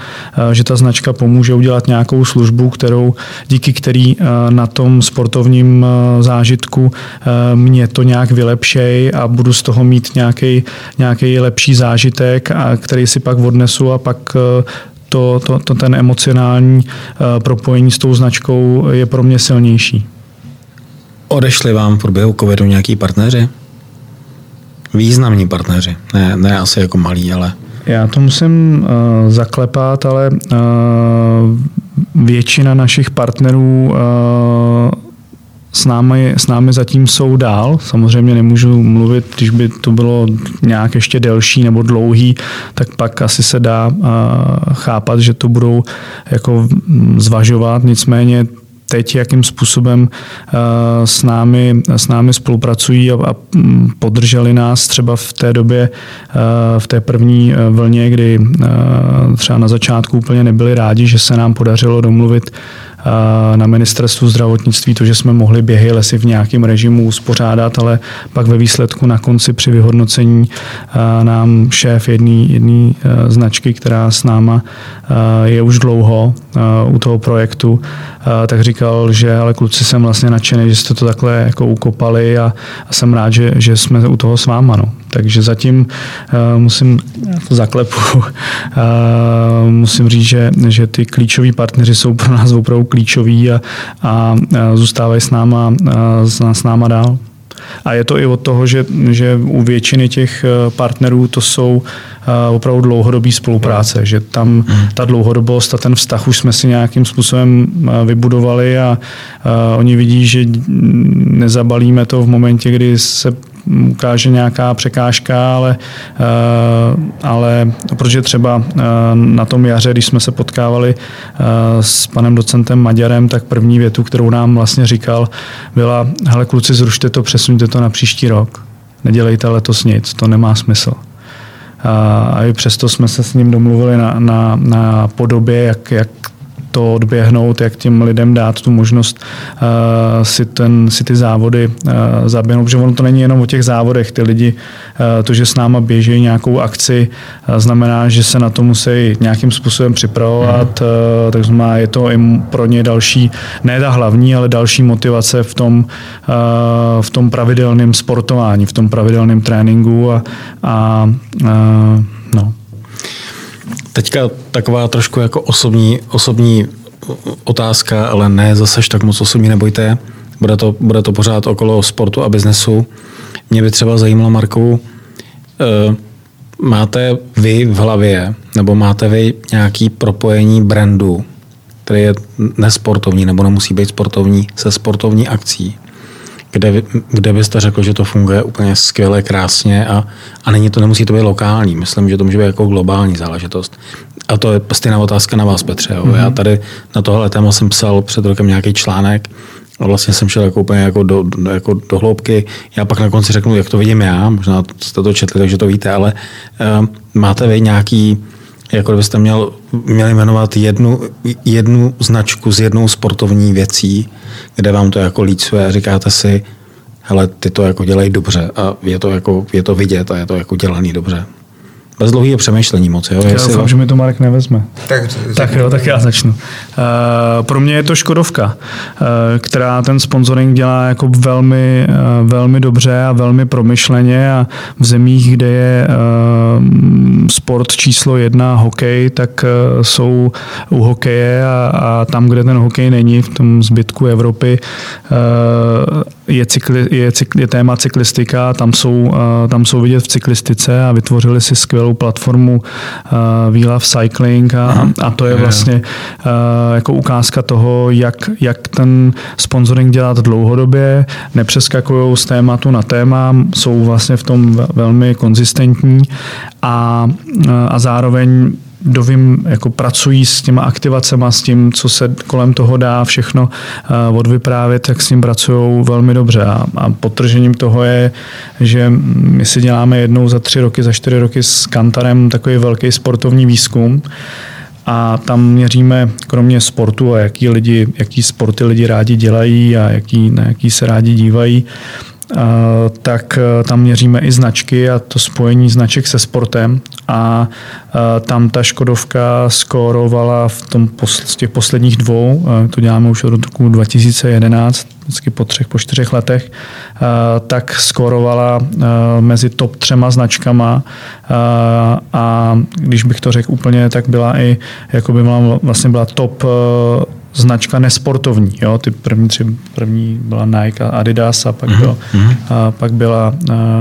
že ta značka pomůže udělat nějakou službu, kterou, díky který na tom sportovním zážitku mě to nějak vylepšej a budu z toho mít nějaký, nějaký lepší zážitek, a který si pak odnesu a pak to, to, to ten emocionální eh, propojení s tou značkou je pro mě silnější. Odešli vám v průběhu covidu nějaký partneři? Významní partneři, ne, ne asi jako malí, ale... Já to musím uh, zaklepat, ale uh, většina našich partnerů uh, s námi, s námi zatím jsou dál. Samozřejmě nemůžu mluvit, když by to bylo nějak ještě delší nebo dlouhý, tak pak asi se dá chápat, že to budou jako zvažovat. Nicméně teď, jakým způsobem s námi, s námi spolupracují a, a podrželi nás třeba v té době, v té první vlně, kdy třeba na začátku úplně nebyli rádi, že se nám podařilo domluvit na ministerstvu zdravotnictví to, že jsme mohli běhy lesy v nějakém režimu uspořádat, ale pak ve výsledku na konci při vyhodnocení nám šéf jedné značky, která s náma je už dlouho u toho projektu, tak říkal, že ale kluci jsem vlastně nadšený, že jste to takhle jako ukopali a, a jsem rád, že, že jsme u toho s váma. No. Takže zatím musím to zaklepu, musím říct, že, že ty klíčoví partneři jsou pro nás opravdu klíčoví a, a, zůstávají s náma, s náma dál. A je to i od toho, že, že u většiny těch partnerů to jsou opravdu dlouhodobý spolupráce, že tam ta dlouhodobost a ten vztah už jsme si nějakým způsobem vybudovali a, a oni vidí, že nezabalíme to v momentě, kdy se ukáže nějaká překážka, ale, eh, ale protože třeba eh, na tom jaře, když jsme se potkávali eh, s panem docentem Maďarem, tak první větu, kterou nám vlastně říkal, byla, hele kluci, zrušte to, přesuňte to na příští rok. Nedělejte letos nic, to nemá smysl. A i přesto jsme se s ním domluvili na, na, na podobě, jak, jak to odběhnout, jak těm lidem dát tu možnost uh, si, ten, si ty závody uh, zaběhnout, protože ono to není jenom o těch závodech. Ty lidi, uh, to, že s náma běží nějakou akci, uh, znamená, že se na to musí nějakým způsobem připravovat, uh, tak znamená, je to i pro ně další, ne ta hlavní, ale další motivace v tom, uh, v tom pravidelném sportování, v tom pravidelném tréninku a, a uh, no. Teďka taková trošku jako osobní, osobní otázka, ale ne zase tak moc osobní, nebojte. Bude to, bude to pořád okolo sportu a biznesu. Mě by třeba zajímalo, Marku, eh, máte vy v hlavě, nebo máte vy nějaký propojení brandu, který je nesportovní, nebo nemusí být sportovní, se sportovní akcí, kde, kde byste řekl, že to funguje úplně skvěle, krásně a, a není to, nemusí to být lokální. Myslím, že to může být jako globální záležitost. A to je stejná otázka na vás, Petře. Jo. Mm-hmm. Já tady na tohle téma jsem psal před rokem nějaký článek a vlastně jsem šel jako úplně jako do, jako do hloubky. Já pak na konci řeknu, jak to vidím já, možná jste to četli, takže to víte, ale uh, máte vy nějaký, jako byste měl, měli jmenovat jednu, jednu značku s jednou sportovní věcí, kde vám to jako lícuje a říkáte si, hele, ty to jako dělají dobře a je to, jako, je to vidět a je to jako dělaný dobře. Bez dlouhého přemýšlení moc. Jo? Já doufám, že mi to Marek nevezme. Tak, tak jo, tak já začnu. Uh, pro mě je to Škodovka, uh, která ten sponsoring dělá jako velmi, uh, velmi dobře a velmi promyšleně a v zemích, kde je uh, sport číslo jedna hokej, tak uh, jsou u hokeje a, a tam, kde ten hokej není, v tom zbytku Evropy, uh, je, cykli, je, cykli, je téma cyklistika, tam jsou, tam jsou vidět v cyklistice a vytvořili si skvělou platformu uh, We Love Cycling a, a to je vlastně uh, jako ukázka toho, jak, jak ten sponsoring dělat dlouhodobě, nepřeskakují z tématu na téma, jsou vlastně v tom velmi konzistentní a, a zároveň dovím, jako pracují s těma aktivacemi, s tím, co se kolem toho dá všechno odvyprávět, tak s tím pracují velmi dobře. A, a potržením toho je, že my si děláme jednou za tři roky, za čtyři roky s Kantarem takový velký sportovní výzkum, a tam měříme kromě sportu a jaký, lidi, jaký sporty lidi rádi dělají a jaký, na jaký se rádi dívají, tak e, tam měříme i značky a to spojení značek se sportem a tam ta Škodovka skórovala v tom z těch posledních dvou, to děláme už od roku 2011, vždycky po třech, po čtyřech letech, tak skórovala mezi top třema značkama a když bych to řekl úplně, tak byla i, jako by byla, vlastně byla top značka nesportovní. Jo? Ty první tři, první byla Nike a Adidas a pak, mm-hmm. byl, a pak byla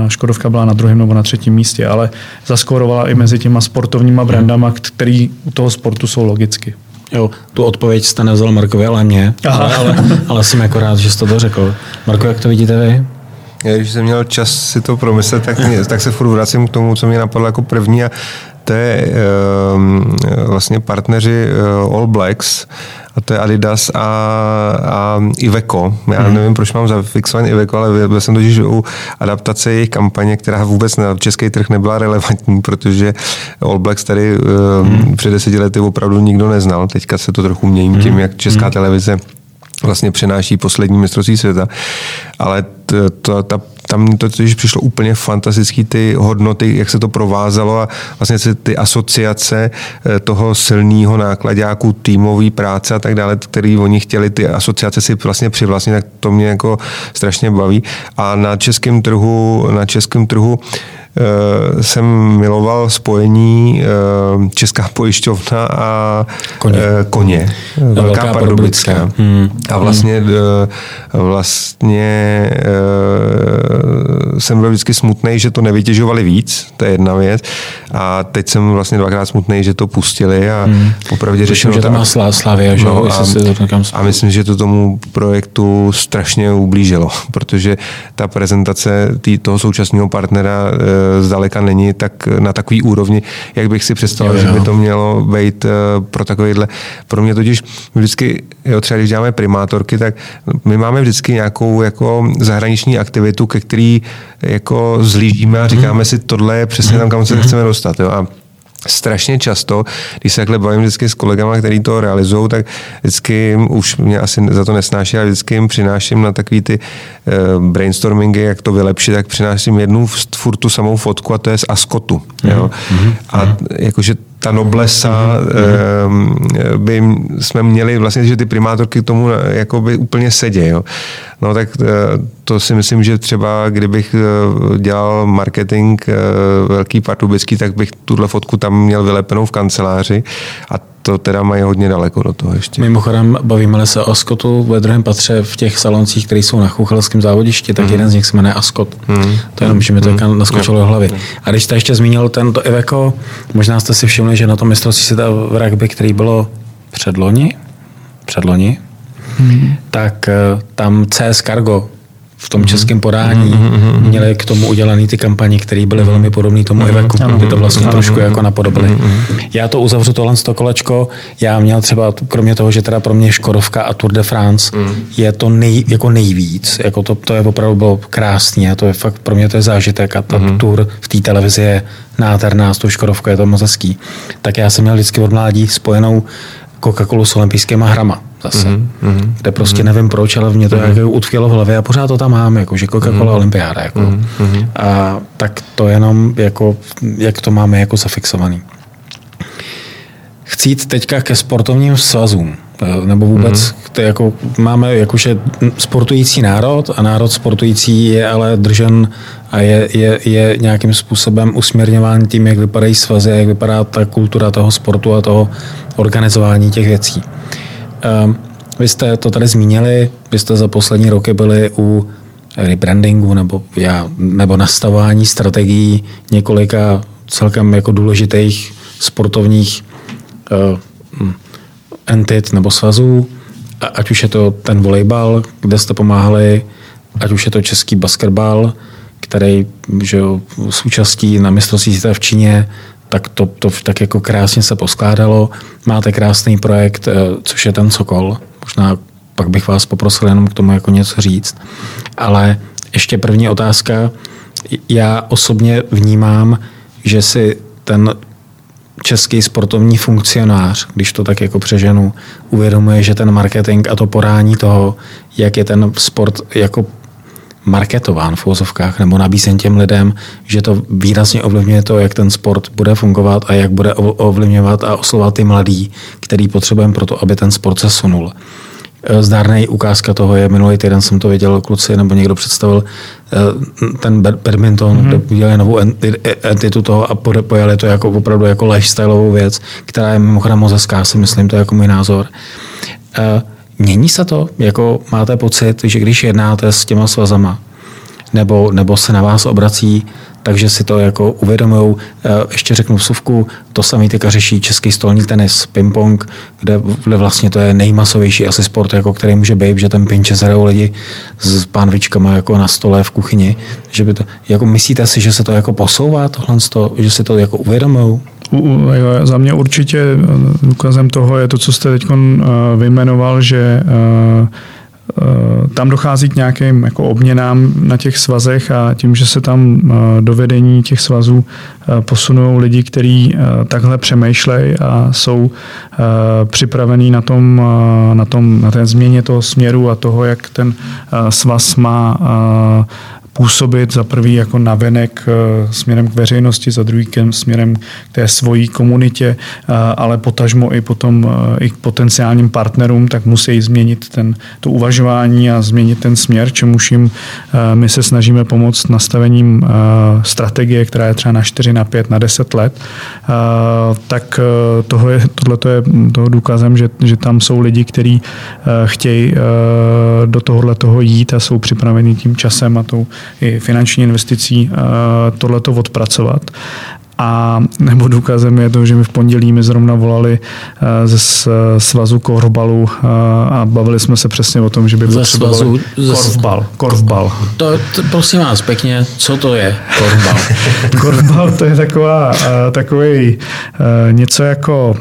Škodovka byla na druhém nebo na třetím místě, ale zaskorovala i mezi těma sportovníma brandama, který u toho sportu jsou logicky. Jo, tu odpověď jste nevzal Markovi, ale mě. Ale, ale, ale jsem jako rád, že jste to řekl. Marko, jak to vidíte vy? Já, když jsem měl čas si to promyslet, tak, mě, tak se furt vracím k tomu, co mě napadlo jako první a to je um, vlastně partneři uh, All Blacks, a to je Adidas a, a Iveco. Já hmm. nevím, proč mám zafixovaný Iveco, ale byl jsem totiž u adaptace jejich kampaně, která vůbec na český trh nebyla relevantní, protože All Blacks tady hmm. před deseti lety opravdu nikdo neznal. Teďka se to trochu mění tím, hmm. jak česká hmm. televize vlastně přenáší poslední mistrovství světa. Ale to, to, ta tam to totiž přišlo úplně fantastický ty hodnoty, jak se to provázalo a vlastně ty asociace eh, toho silného nákladňáku, týmový práce a tak dále, který oni chtěli ty asociace si vlastně přivlastnit, tak to mě jako strašně baví. A na českém trhu, na českém trhu jsem miloval spojení eh, Česká pojišťovna a koně. Eh, koně. Velká, Velká Pardubická. Hmm. A vlastně, hmm. vlastně jsem byl vždycky smutný, že to nevytěžovali víc, to je jedna věc. A teď jsem vlastně dvakrát smutný, že to pustili a hmm. popravdě řešeno... že to má Slavě, že no, a, a myslím, že to tomu projektu strašně ublížilo, protože ta prezentace tý, toho současného partnera zdaleka není tak na takový úrovni, jak bych si jo. že by to mělo být eh, pro takovýhle. Pro mě totiž vždycky, jo, třeba když děláme primátorky, tak my máme vždycky nějakou jako zahraniční aktivitu, ke který jako zlížíme a říkáme mhm. si, tohle je přesně tam, kam se mhm. chceme dostat. Jo. A strašně často, když se takhle bavím vždycky s kolegama, kteří to realizují, tak vždycky už mě asi za to nesnáší, ale vždycky jim přináším na takový ty uh, brainstormingy, jak to vylepšit, tak přináším jednu furt tu samou fotku a to je z Askotu. Mm-hmm. Jo? Mm-hmm. A jakože ta noblesa, mm-hmm. by jsme měli vlastně, že ty primátorky k tomu eh, jakoby úplně sedě. Jo. No tak eh, to si myslím, že třeba kdybych dělal marketing velký pardubický, tak bych tuhle fotku tam měl vylepenou v kanceláři a to teda mají hodně daleko do toho ještě. Mimochodem, bavíme se o Skotu ve druhém patře v těch saloncích, které jsou na Chuchelském závodišti, tak mm. jeden z nich se jmenuje Askot. Mm. To jenom, že mi to mm. naskočilo do hlavy. A když jste ještě zmínil tento Iveco, možná jste si všimli, že na tom mistrovství světa v rugby, který bylo předloni, předloni, mm. tak eh, tam CS Cargo v tom českém podání mm-hmm. měli k tomu udělaný ty kampaně, které byly velmi podobné tomu mm-hmm. Kdy to vlastně mm-hmm. trošku jako napodobili. Mm-hmm. Já to uzavřu tohle to kolečko. Já měl třeba, kromě toho, že teda pro mě Škodovka a Tour de France mm. je to nej, jako nejvíc. Jako to, to je opravdu bylo krásný. A to je fakt, pro mě to je zážitek a ta mm-hmm. Tour v té televizi je nádherná, s tou Škodovkou je to moc hezký. Tak já jsem měl vždycky od mládí spojenou Coca-Colu s olympijskýma hrama zase. Mm-hmm. Kde prostě mm-hmm. nevím proč, ale mě to mm-hmm. jako utkvělo v hlavě a pořád to tam mám, jako, že Coca-Cola mm-hmm. olympiáda. Jako. Mm-hmm. A tak to jenom, jako, jak to máme jako zafixovaný. Chci jít teďka ke sportovním svazům eh, nebo vůbec mm-hmm. jako, máme jakože sportující národ a národ sportující je ale držen a je, je, je nějakým způsobem usměrňován tím, jak vypadají svazy, jak vypadá ta kultura toho sportu a toho organizování těch věcí. Ehm, vy jste to tady zmínili, vy jste za poslední roky byli u rebrandingu nebo, já, nebo nastavování strategií několika celkem jako důležitých sportovních uh, entit nebo svazů, ať už je to ten volejbal, kde jste pomáhali, ať už je to český basketbal, který že jo, s účastí na mistrovství v Číně tak to, to tak jako krásně se poskládalo. Máte krásný projekt, eh, což je ten Sokol. Možná pak bych vás poprosil jenom k tomu jako něco říct. Ale ještě první otázka. Já osobně vnímám, že si ten český sportovní funkcionář, když to tak jako přeženu, uvědomuje, že ten marketing a to porání toho, jak je ten sport jako marketován v úzovkách nebo nabízen těm lidem, že to výrazně ovlivňuje to, jak ten sport bude fungovat a jak bude ovlivňovat a oslovat ty mladí, který potřebujeme pro to, aby ten sport se sunul. Eh, zdárný ukázka toho je, minulý týden jsem to viděl, kluci nebo někdo představil eh, ten badminton, mm-hmm. kde udělali novou entitu toho a pojali to jako opravdu jako lifestyleovou věc, která je mimochodem moc hezká, si myslím, to je jako můj názor. Eh, mění se to? Jako máte pocit, že když jednáte s těma svazama, nebo, nebo se na vás obrací takže si to jako uvědomují. Eh, ještě řeknu vsuvku, to samý teďka řeší český stolní tenis, ping-pong, kde, kde vlastně to je nejmasovější asi sport, jako který může být, že ten pinče zhrajou lidi s pánvičkama jako na stole v kuchyni. Že by to, jako myslíte si, že se to jako posouvá tohle, že si to jako uvědomují? Za mě určitě eh, důkazem toho je to, co jste teď eh, vyjmenoval, že Eh, tam dochází k nějakým jako obměnám na těch svazech a tím, že se tam do vedení těch svazů posunou lidi, kteří takhle přemýšlejí a jsou připravení na tom, na tom, na té změně toho směru a toho, jak ten svaz má působit za prvý jako navenek eh, směrem k veřejnosti, za druhý směrem k té svojí komunitě, eh, ale potažmo i potom eh, i k potenciálním partnerům, tak musí změnit ten, to uvažování a změnit ten směr, čemuž jim my se snažíme pomoct nastavením strategie, která je třeba na 4, na 5, na 10 let, tak toho je, tohle je toho důkazem, že, že tam jsou lidi, kteří chtějí do tohohle toho jít a jsou připraveni tím časem a tou i finanční investicí eh, tohleto odpracovat. A nebo důkazem je to, že my v pondělí mi zrovna volali eh, ze svazu korbalu eh, a bavili jsme se přesně o tom, že by ze svazu, korfbal. Korfbal. To, to, prosím vás pěkně, co to je korfbal? korfbal to je taková, takový něco jako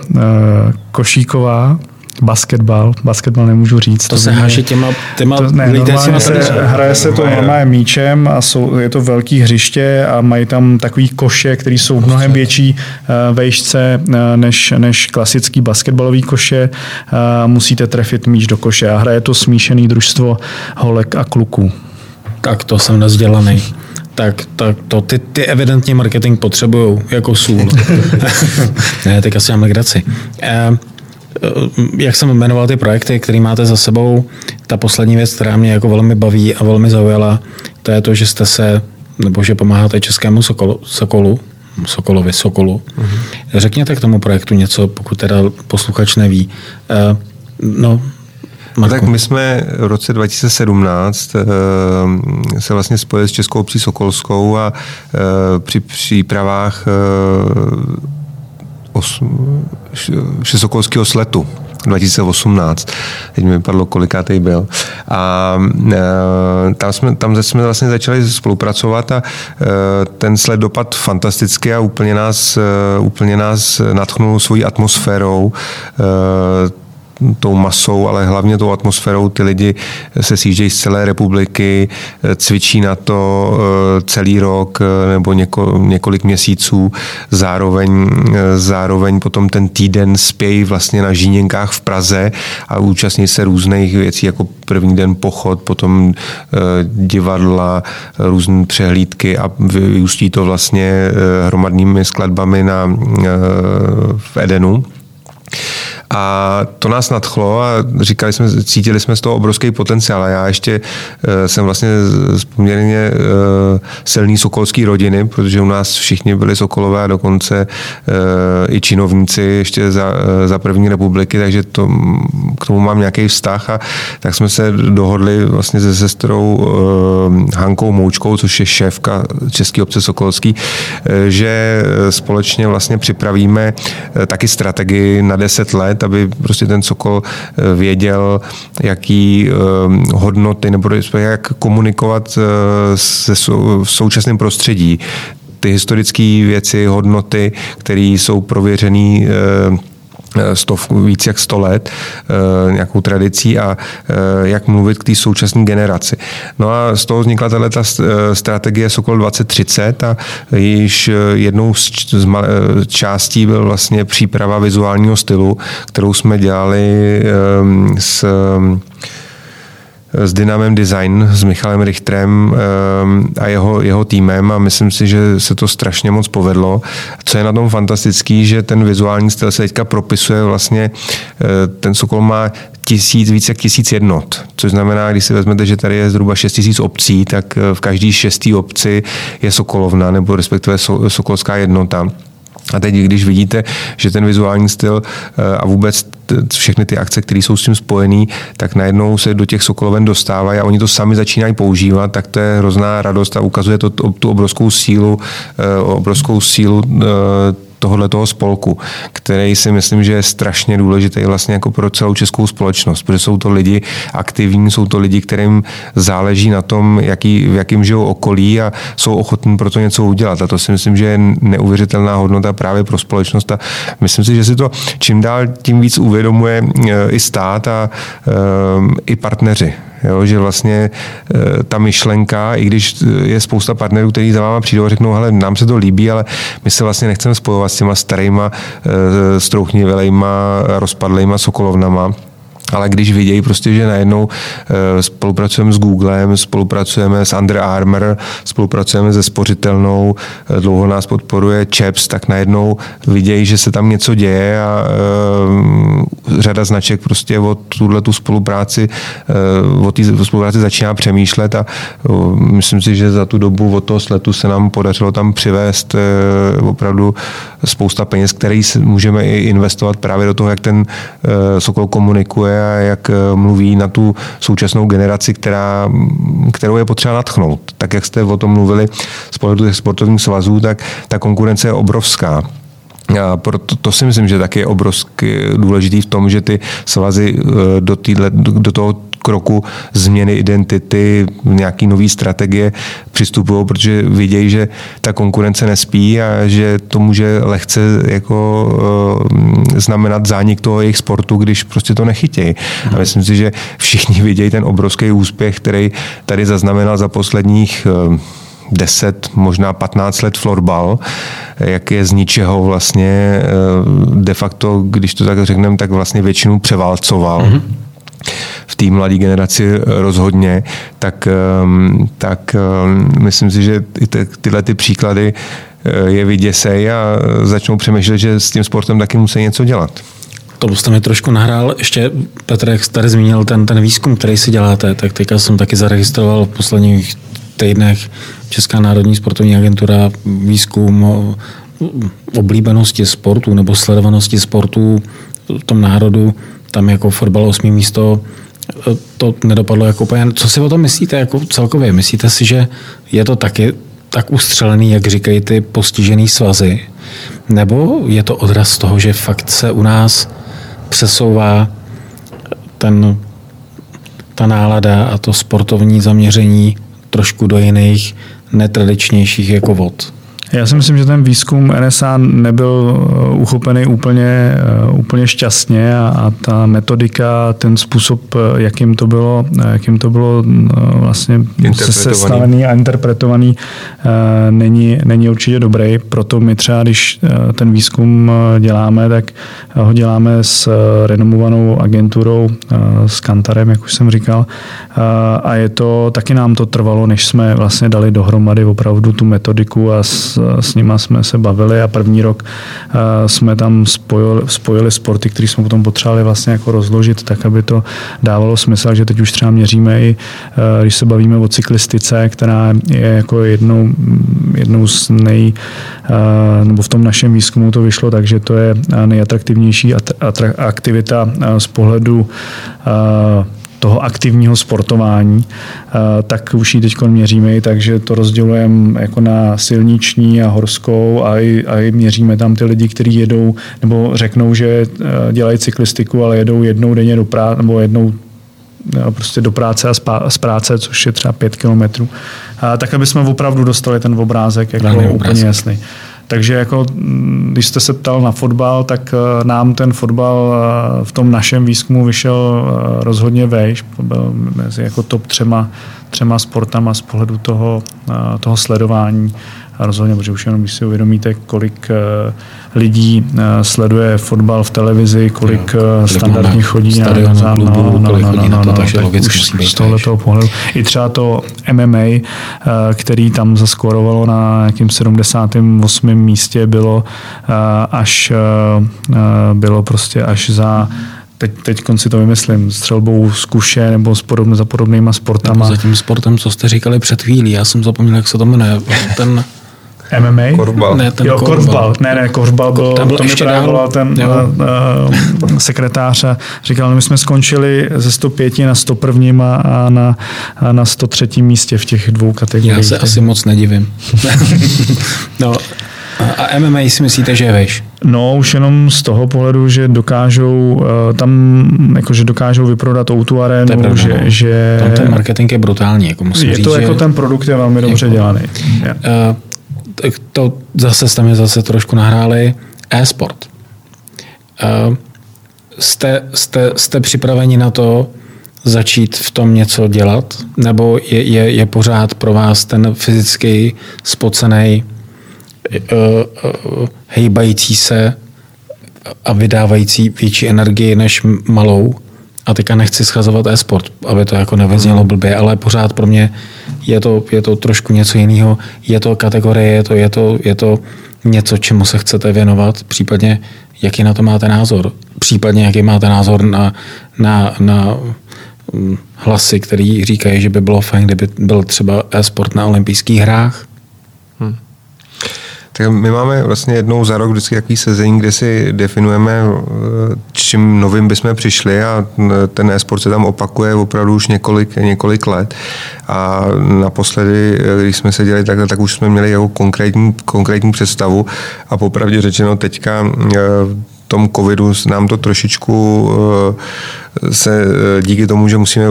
košíková, basketbal, basketbal nemůžu říct. To, to se háže těma, těma to, ne, normálně se, hraje se to normálně míčem a jsou, je to velký hřiště a mají tam takový koše, které jsou mnohem větší uh, vejšce uh, než, než klasický basketbalový koše. Uh, musíte trefit míč do koše a hraje to smíšený družstvo holek a kluků. Tak to jsem nezdělaný tak, tak to ty, ty evidentně marketing potřebují jako sůl. ne, tak asi mám legraci. Uh, Eh, jak jsem jmenoval ty projekty, které máte za sebou, ta poslední věc, která mě jako velmi baví a velmi zaujala, to je to, že jste se, nebo že pomáháte Českému Sokolu, Sokolu Sokolovi, Sokolu. Uh-huh. Řekněte k tomu projektu něco, pokud teda posluchač neví. Uh, no, No tak my jsme v roce 2017 uh, eh, se vlastně spojili s Českou obcí Sokolskou a při přípravách os, Všesokolského sletu 2018. Teď mi vypadlo, kolikátej byl. A e, tam jsme, tam jsme vlastně začali spolupracovat a e, ten sled dopad fantasticky a úplně nás, e, úplně nás natchnul svojí atmosférou. E, tou masou, ale hlavně tou atmosférou. Ty lidi se sjíždějí z celé republiky, cvičí na to eh, celý rok eh, nebo něko, několik měsíců. Zároveň, eh, zároveň potom ten týden spějí vlastně na žíněnkách v Praze a účastní se různých věcí, jako první den pochod, potom divadla, různé přehlídky a vyústí to vlastně hromadnými skladbami na, v Edenu. A to nás nadchlo a říkali jsme, cítili jsme z toho obrovský potenciál. A já ještě uh, jsem vlastně z poměrně uh, silný sokolský rodiny, protože u nás všichni byli sokolové a dokonce uh, i činovníci ještě za, za první republiky, takže to, k tomu mám nějaký vztah a tak jsme se dohodli vlastně se sestrou Hankou Moučkou, což je šéfka České obce Sokolský, že společně vlastně připravíme taky strategii na 10 let, let, aby prostě ten Sokol eh, věděl, jaký eh, hodnoty nebo jak komunikovat eh, se v současném prostředí. Ty historické věci, hodnoty, které jsou prověřené Eh, stovku, víc jak sto let, eh, nějakou tradicí a eh, jak mluvit k té současné generaci. No a z toho vznikla tato strategie Sokol 2030 a již jednou z částí byl vlastně příprava vizuálního stylu, kterou jsme dělali s s Dynamem Design, s Michalem Richterem ehm, a jeho, jeho týmem a myslím si, že se to strašně moc povedlo. Co je na tom fantastický, že ten vizuální styl se teďka propisuje vlastně, eh, ten Sokol má tisíc, více jak tisíc jednot, což znamená, když si vezmete, že tady je zhruba šest tisíc obcí, tak eh, v každý šestý obci je Sokolovna nebo respektive Sokolská jednota. A teď, když vidíte, že ten vizuální styl eh, a vůbec všechny ty akce, které jsou s tím spojené, tak najednou se do těch Sokoloven dostávají a oni to sami začínají používat, tak to je hrozná radost a ukazuje to tu obrovskou sílu, eh, obrovskou sílu eh, tohohle toho spolku, který si myslím, že je strašně důležitý vlastně jako pro celou českou společnost, protože jsou to lidi aktivní, jsou to lidi, kterým záleží na tom, jaký, v jakým žijou okolí a jsou ochotní pro to něco udělat. A to si myslím, že je neuvěřitelná hodnota právě pro společnost a myslím si, že si to čím dál tím víc uvědomuje e, i stát a e, i partneři. Jo, že vlastně e, ta myšlenka, i když je spousta partnerů, kteří za váma přijdou a řeknou, hele, nám se to líbí, ale my se vlastně nechceme spojovat s těma starýma e, strouchnivelejma, rozpadlejma sokolovnama, ale když vidějí prostě, že najednou eh, spolupracujeme s Googlem, spolupracujeme s Under Armour, spolupracujeme se spořitelnou, eh, dlouho nás podporuje Chaps, tak najednou vidějí, že se tam něco děje a uh, řada značek prostě o tuhle tu spolupráci, o té spolupráci začíná přemýšlet a myslím si, že za tu dobu od toho sletu se nám podařilo tam přivést opravdu spousta peněz, které můžeme i investovat právě do toho, jak ten Sokol komunikuje a jak eh, mluví na tu současnou generaci, která, kterou je potřeba natchnout. Tak jak jste o tom mluvili z pohledu sportovních svazů, tak ta konkurence je obrovská. A proto to si myslím, že taky je obrovsky důležitý v tom, že ty svazy eh, do, týhle, do toho kroku změny identity, nějaký nový strategie přistupují, protože vidějí, že ta konkurence nespí a že to může lehce jako uh, znamenat zánik toho jejich sportu, když prostě to nechytějí. A myslím si, že všichni vidějí ten obrovský úspěch, který tady zaznamenal za posledních uh, 10, možná 15 let florbal, jak je z ničeho vlastně de facto, když to tak řekneme, tak vlastně většinu převálcoval. Mm-hmm v té mladé generaci rozhodně, tak, ehm, tak ehm, myslím si, že tyhle ty příklady eh, je vyděsej a začnou přemýšlet, že s tím sportem taky musí něco dělat. To jste mi trošku nahrál. Ještě, Petr, jak jste tady zmínil ten, ten výzkum, který si děláte, tak teďka jsem taky zaregistroval v posledních týdnech Česká národní sportovní agentura výzkum oblíbenosti sportu nebo sledovanosti sportu v tom národu. Tam jako fotbal osmý místo to nedopadlo jako úplně. Co si o tom myslíte jako celkově? Myslíte si, že je to taky tak ustřelený, jak říkají ty postižený svazy? Nebo je to odraz toho, že fakt se u nás přesouvá ten, ta nálada a to sportovní zaměření trošku do jiných netradičnějších jako vod? Já si myslím, že ten výzkum NSA nebyl eh, uchopený úplně, eh, úplně šťastně a, a ta metodika, ten způsob, eh, jakým to bylo, jakým to bylo vlastně sestavený a interpretovaný, není, není určitě dobrý. Proto my třeba, když ten výzkum děláme, tak ho děláme s renomovanou agenturou, s Kantarem, jak už jsem říkal. A je to, taky nám to trvalo, než jsme vlastně dali dohromady opravdu tu metodiku a s, s nima jsme se bavili a první rok jsme tam spojili, spojili sporty, které jsme potom potřebovali vlastně jako rozložit tak, aby to dávalo smysl, že teď už třeba měříme i, když se bavíme o cyklistice, která je jako jednou, jednou z nej, nebo v tom našem výzkumu to vyšlo, takže to je nejatraktivnější aktivita z pohledu toho aktivního sportování, eh, tak už ji teď měříme, takže to rozdělujeme jako na silniční a horskou a i, a i měříme tam ty lidi, kteří jedou, nebo řeknou, že eh, dělají cyklistiku, ale jedou jednou denně do práce, nebo jednou prostě do práce a z práce, což je třeba pět kilometrů tak aby jsme opravdu dostali ten obrázek jako úplně obrázek. jasný. Takže jako, mm, když jste se ptal na fotbal, tak eh, nám ten fotbal eh, v tom našem výzkumu vyšel eh, rozhodně vejš. Byl mezi jako top třema, třema sportama z pohledu toho, toho sledování a rozhodně, protože už jenom když si uvědomíte, kolik eh, lidí eh, sleduje fotbal v televizi, kolik jo, eh, standardně chodí na, no, no, no, no, no, takže logicky musí z tohoto pohledu. I třeba to MMA, který tam zaskorovalo na nějakým 78. místě, bylo až bylo prostě až za teď, teď konci to vymyslím, střelbou z kuše nebo s podobně, za podobnýma sportama. Nebo za tím sportem, co jste říkali před chvílí, já jsem zapomněl, jak se to jmenuje. Ten MMA? Korbal. Ne, ten jo, korbal. Ne, ne, korbal byl, tam byl to mi právě volal ten uh, sekretář a říkal, no, my jsme skončili ze 105 na 101 a na, a na 103 místě v těch dvou kategoriích. Já se asi moc nedivím. no, a MMA si myslíte, že je veš? No, už jenom z toho pohledu, že dokážou tam, jakože dokážou vyprodat tu arénu, pravda, že, no. že... Tam ten marketing je brutální, jako musím je říct, to jako že... ten produkt je velmi dobře jako, dělaný. Yeah. Uh, to zase tam je zase trošku nahráli e-sport. Uh, jste, jste, jste připraveni na to začít v tom něco dělat? Nebo je, je, je pořád pro vás ten fyzický spocený uh, uh, hejbající se a vydávající větší energii než malou a teďka nechci schazovat e-sport, aby to jako neveznělo blbě, ale pořád pro mě je to, je to trošku něco jiného. Je to kategorie, je to, je, to, je to něco, čemu se chcete věnovat, případně jaký na to máte názor. Případně jaký máte názor na, na, na mm, hlasy, který říkají, že by bylo fajn, kdyby byl třeba e-sport na olympijských hrách. Tak my máme vlastně jednou za rok vždycky jaký sezení, kde si definujeme, eh, čím novým bychom přišli a ten e-sport se tam opakuje opravdu už několik, několik let. A naposledy, eh, když jsme seděli takhle, tak už jsme měli jeho konkrétní, konkrétní představu a popravdě řečeno teďka eh, tom covidu nám to trošičku eh, se eh, díky tomu, že musíme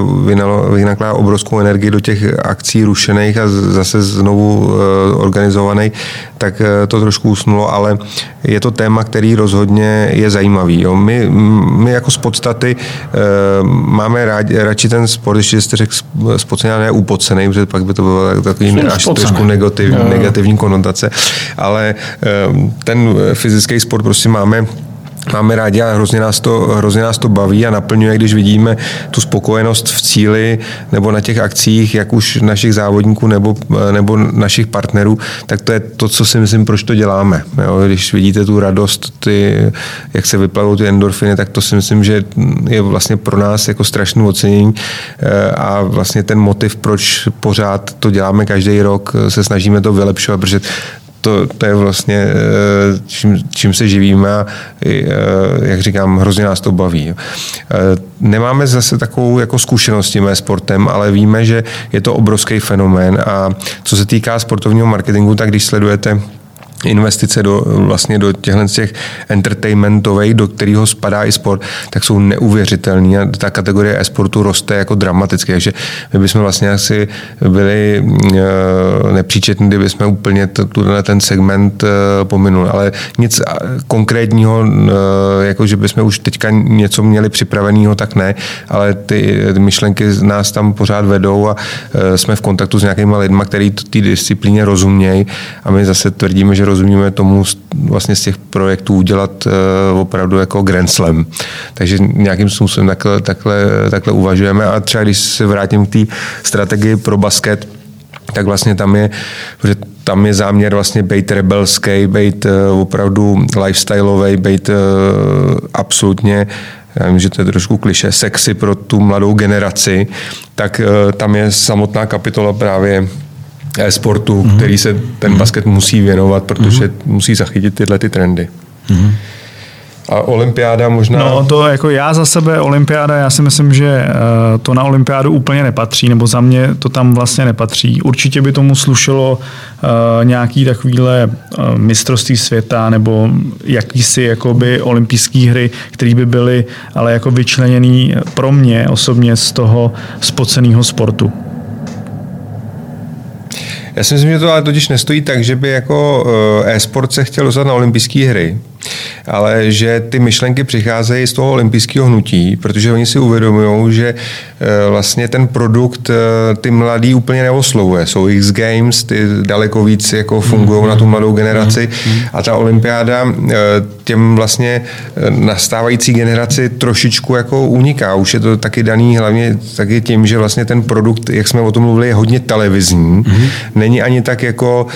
vynakládat obrovskou energii do těch akcí rušených a zase znovu eh, organizovaných, tak to trošku usnulo, ale je to téma, který rozhodně je zajímavý. Jo. My, my jako z podstaty máme rádi, radši ten sport, ještě jste řekl spocený, ne upocený, protože pak by to bylo takový až trošku negativ, negativní konotace, ale ten fyzický sport prostě máme máme rádi a hrozně nás, to, hrozně nás to baví a naplňuje, když vidíme tu spokojenost v cíli nebo na těch akcích, jak už našich závodníků nebo, nebo našich partnerů, tak to je to, co si myslím, proč to děláme. Jo? Když vidíte tu radost, ty, jak se vyplavou ty endorfiny, tak to si myslím, že je vlastně pro nás jako strašný ocenění eh, a vlastně ten motiv, proč pořád to děláme každý rok, se snažíme to vylepšovat, protože to, to je vlastně, eh, čím, čím se živíme a eh, jak říkám, hrozně nás to baví. Eh, nemáme zase takovou jako zkušenost s tím sportem, ale víme, že je to obrovský fenomén a co se týká sportovního marketingu, tak když sledujete investice do, vlastně do těchto těch entertainmentových, do kterého spadá i sport, tak jsou neuvěřitelné a ta kategorie e-sportu roste jako dramaticky, takže my bychom vlastně asi byli e, nepříčetní, kdyby jsme úplně tuhle ten segment e, pominuli, ale nic konkrétního, e, jako že bychom už teďka něco měli připraveného, tak ne, ale ty, myšlenky nás tam pořád vedou a jsme v kontaktu s nějakými lidmi, kteří té disciplíně rozumějí. A my zase tvrdíme, že rozumíme tomu vlastně z těch projektů udělat uh, opravdu jako Grand Slam. Takže nějakým způsobem takhle, takhle, takhle uvažujeme a třeba když se vrátím k té strategii pro basket, tak vlastně tam je, že tam je záměr vlastně být rebelský, být uh, opravdu lifestyleový, být uh, absolutně já vím, že to je trošku kliše, sexy pro tu mladou generaci, tak tam je samotná kapitola právě e-sportu, mm-hmm. který se ten basket musí věnovat, protože mm-hmm. musí zachytit tyhle ty trendy. Mm-hmm. A olympiáda možná... No to jako já za sebe olympiáda, já si myslím, že eh, to na olympiádu úplně nepatří, nebo za mě to tam vlastně nepatří. Určitě by tomu slušelo uh, nějaký takovýhle uh, mistrovství světa nebo jakýsi jakoby olympijské hry, které by byly ale jako vyčleněný pro mě osobně z toho spoceného sportu. Já si myslím, že to ale totiž nestojí tak, že by jako eh, e-sport se chtěl dostat na olympijské hry ale že ty myšlenky přicházejí z toho olympijského hnutí, protože oni si uvědomují, že eh, vlastně ten produkt eh, ty mladý úplně neoslovuje. Jsou X Games, ty daleko víc jako fungují na tu mladou generaci a ta olympiáda eh, těm vlastně nastávající generaci trošičku jako uniká. Už je to taky daný hlavně taky tím, že vlastně ten produkt, jak jsme o tom mluvili, je hodně televizní. Není ani tak jako,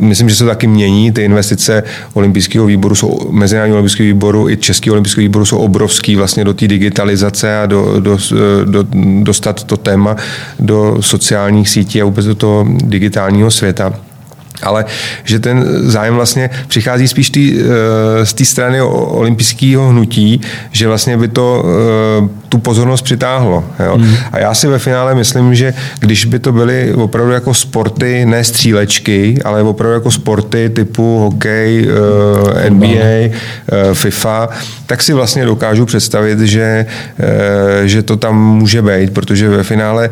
myslím, že se to taky mění, ty investice olympijského výboru jsou Mezinárodního olympijského výboru i Český olympijský výboru jsou obrovský vlastně do té digitalizace a do, do, do, dostat to téma do sociálních sítí a vůbec do toho digitálního světa ale že ten zájem vlastně přichází spíš tý, eh, z té strany olympijského hnutí, že vlastně by to eh, tu pozornost přitáhlo. Jo? Mm. A já si ve finále myslím, že když by to byly opravdu jako sporty, ne střílečky, ale opravdu jako sporty typu hokej, eh, NBA, FIFA, tak si vlastně dokážu představit, že, že to tam může být, protože ve finále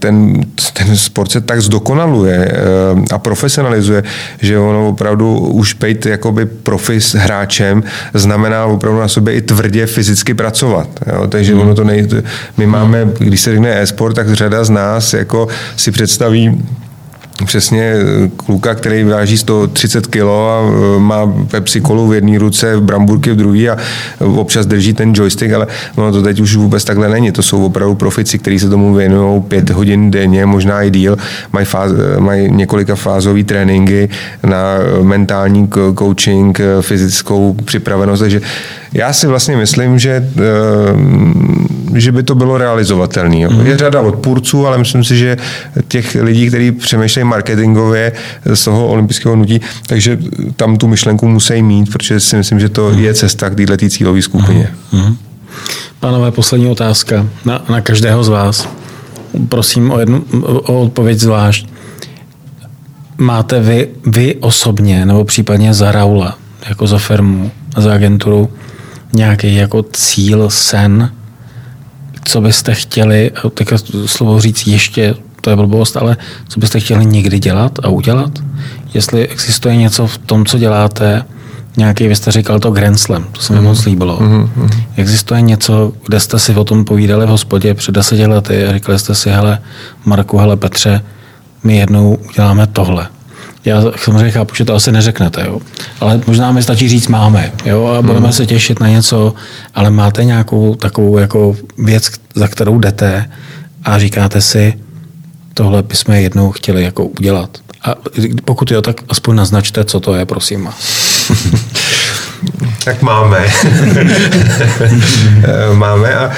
ten, ten sport se tak zdokonaluje a profesionalizuje že ono opravdu už být jakoby profis hráčem znamená opravdu na sobě i tvrdě fyzicky pracovat. Jo? Takže ono to nejde, my máme, když se řekne e-sport, tak řada z nás jako si představí přesně kluka, který váží 130 kg a e, má Pepsi kolu v jedné ruce, bramburky v druhé a občas drží ten joystick, ale no to teď už vůbec takhle není. To jsou opravdu profici, kteří se tomu věnují pět hodin denně, možná i díl. Mají, fáz, mají několika fázové tréninky na mentální coaching, fyzickou připravenost, takže já si vlastně myslím, že, eh, že by to bylo realizovatelné. Mm-hmm. Je řada odpůrců, ale myslím si, že těch lidí, kteří přemýšlejí marketingově z toho olympijského nutí, takže tam tu myšlenku musí mít, protože si myslím, že to mm-hmm. je cesta k této cílové skupině. Mm-hmm. Pánové, poslední otázka na, na každého z vás. Prosím o, jednu, o odpověď zvlášť. Máte vy, vy osobně, nebo případně za Raula, jako za firmu, za agenturu, nějaký jako cíl, sen, co byste chtěli, teďka slovo říct ještě, to je blbost, ale co byste chtěli někdy dělat a udělat? Jestli existuje něco v tom, co děláte, nějaký, vy jste říkal to Grand Slam, to se mi mm. moc líbilo. Mm-hmm. Existuje něco, kde jste si o tom povídali v hospodě před deseti lety a říkali jste si, hele Marku, hele Petře, my jednou uděláme tohle. Já samozřejmě chápu, že to asi neřeknete, jo. ale možná mi stačí říct máme jo, a budeme hmm. se těšit na něco, ale máte nějakou takovou jako věc, za kterou jdete a říkáte si, tohle bychom jednou chtěli jako udělat. A pokud jo, tak aspoň naznačte, co to je, prosím. tak máme. máme a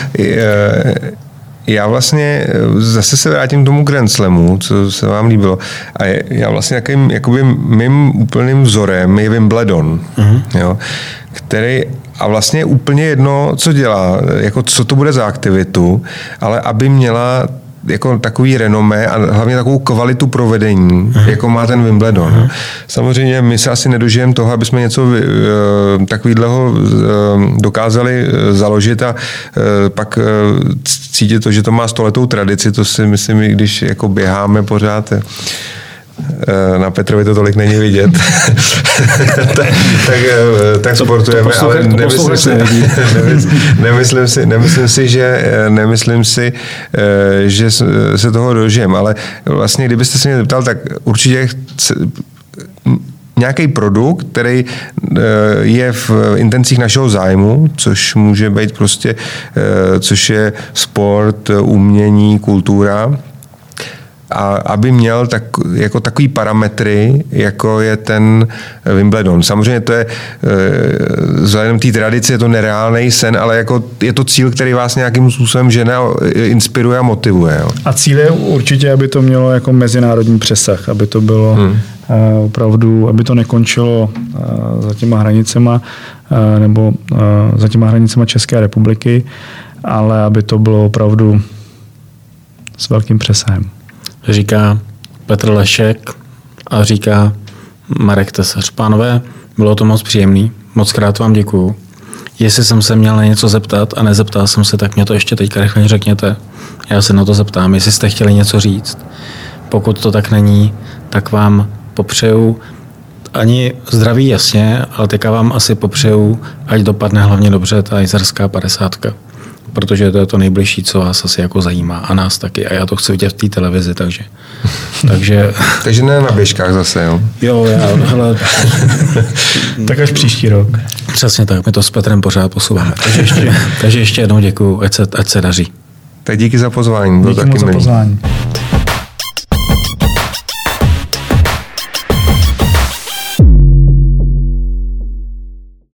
já vlastně eh, zase se vrátím k tomu Grand Slamu, co se vám líbilo. A já vlastně jakým, jakoby mým úplným vzorem je Wimbledon, uh-huh. jo, který a vlastně je úplně jedno, co dělá, jako co to bude za aktivitu, ale aby měla jako takový renomé a hlavně takovou kvalitu provedení, uh-huh. jako má ten Wimbledon. Uh-huh. Samozřejmě my se asi nedožijeme toho, aby jsme něco uh, takového uh, dokázali uh, založit a uh, pak uh, cítit to, že to má stoletou tradici, to si myslím, i když jako běháme pořád. Eh, na Petrovi to tolik není vidět, tak, tak, eh, tak to, sportujeme, to ale nemyslím si, nemyslím, si, nemyslím si, že, eh, nemyslím si, že se toho dožijem, ale vlastně, kdybyste se mě zeptal, tak určitě chce, nějaký produkt, který je v intencích našeho zájmu, což může být prostě, což je sport, umění, kultura, a aby měl tak, jako takový parametry, jako je ten Wimbledon. Samozřejmě to je eh, vzhledem té tradice je to nereálný sen, ale jako je to cíl, který vás nějakým způsobem žene, inspiruje a motivuje. Jo. A cíl je určitě, aby to mělo jako mezinárodní přesah, aby to bylo hmm. Uh, opravdu, aby to nekončilo uh, za těma hranicema uh, nebo za těma hranicema České republiky, ale aby to bylo opravdu s velkým přesahem říká Petr Lešek a říká Marek Tesař. Pánové, bylo to moc příjemný, moc krát vám děkuju. Jestli jsem se měl na něco zeptat a nezeptal jsem se, tak mě to ještě teďka rychle řekněte. Já se na to zeptám, jestli jste chtěli něco říct. pokud to tak není, tak vám popřeju ani zdraví jasně, ale teďka vám asi popřeju, ať dopadne hlavně dobře ta jizerská padesátka protože to je to nejbližší, co vás asi jako zajímá a nás taky. A já to chci vidět v té televizi, takže... takže... takže ne na běžkách zase, jo? Jo, já, hele... tak až příští rok. Přesně tak, my to s Petrem pořád posouváme. Takže ještě, takže ještě jednou děkuju, ať se, ať se daří. Tak díky za pozvání, díky taky za pozvání.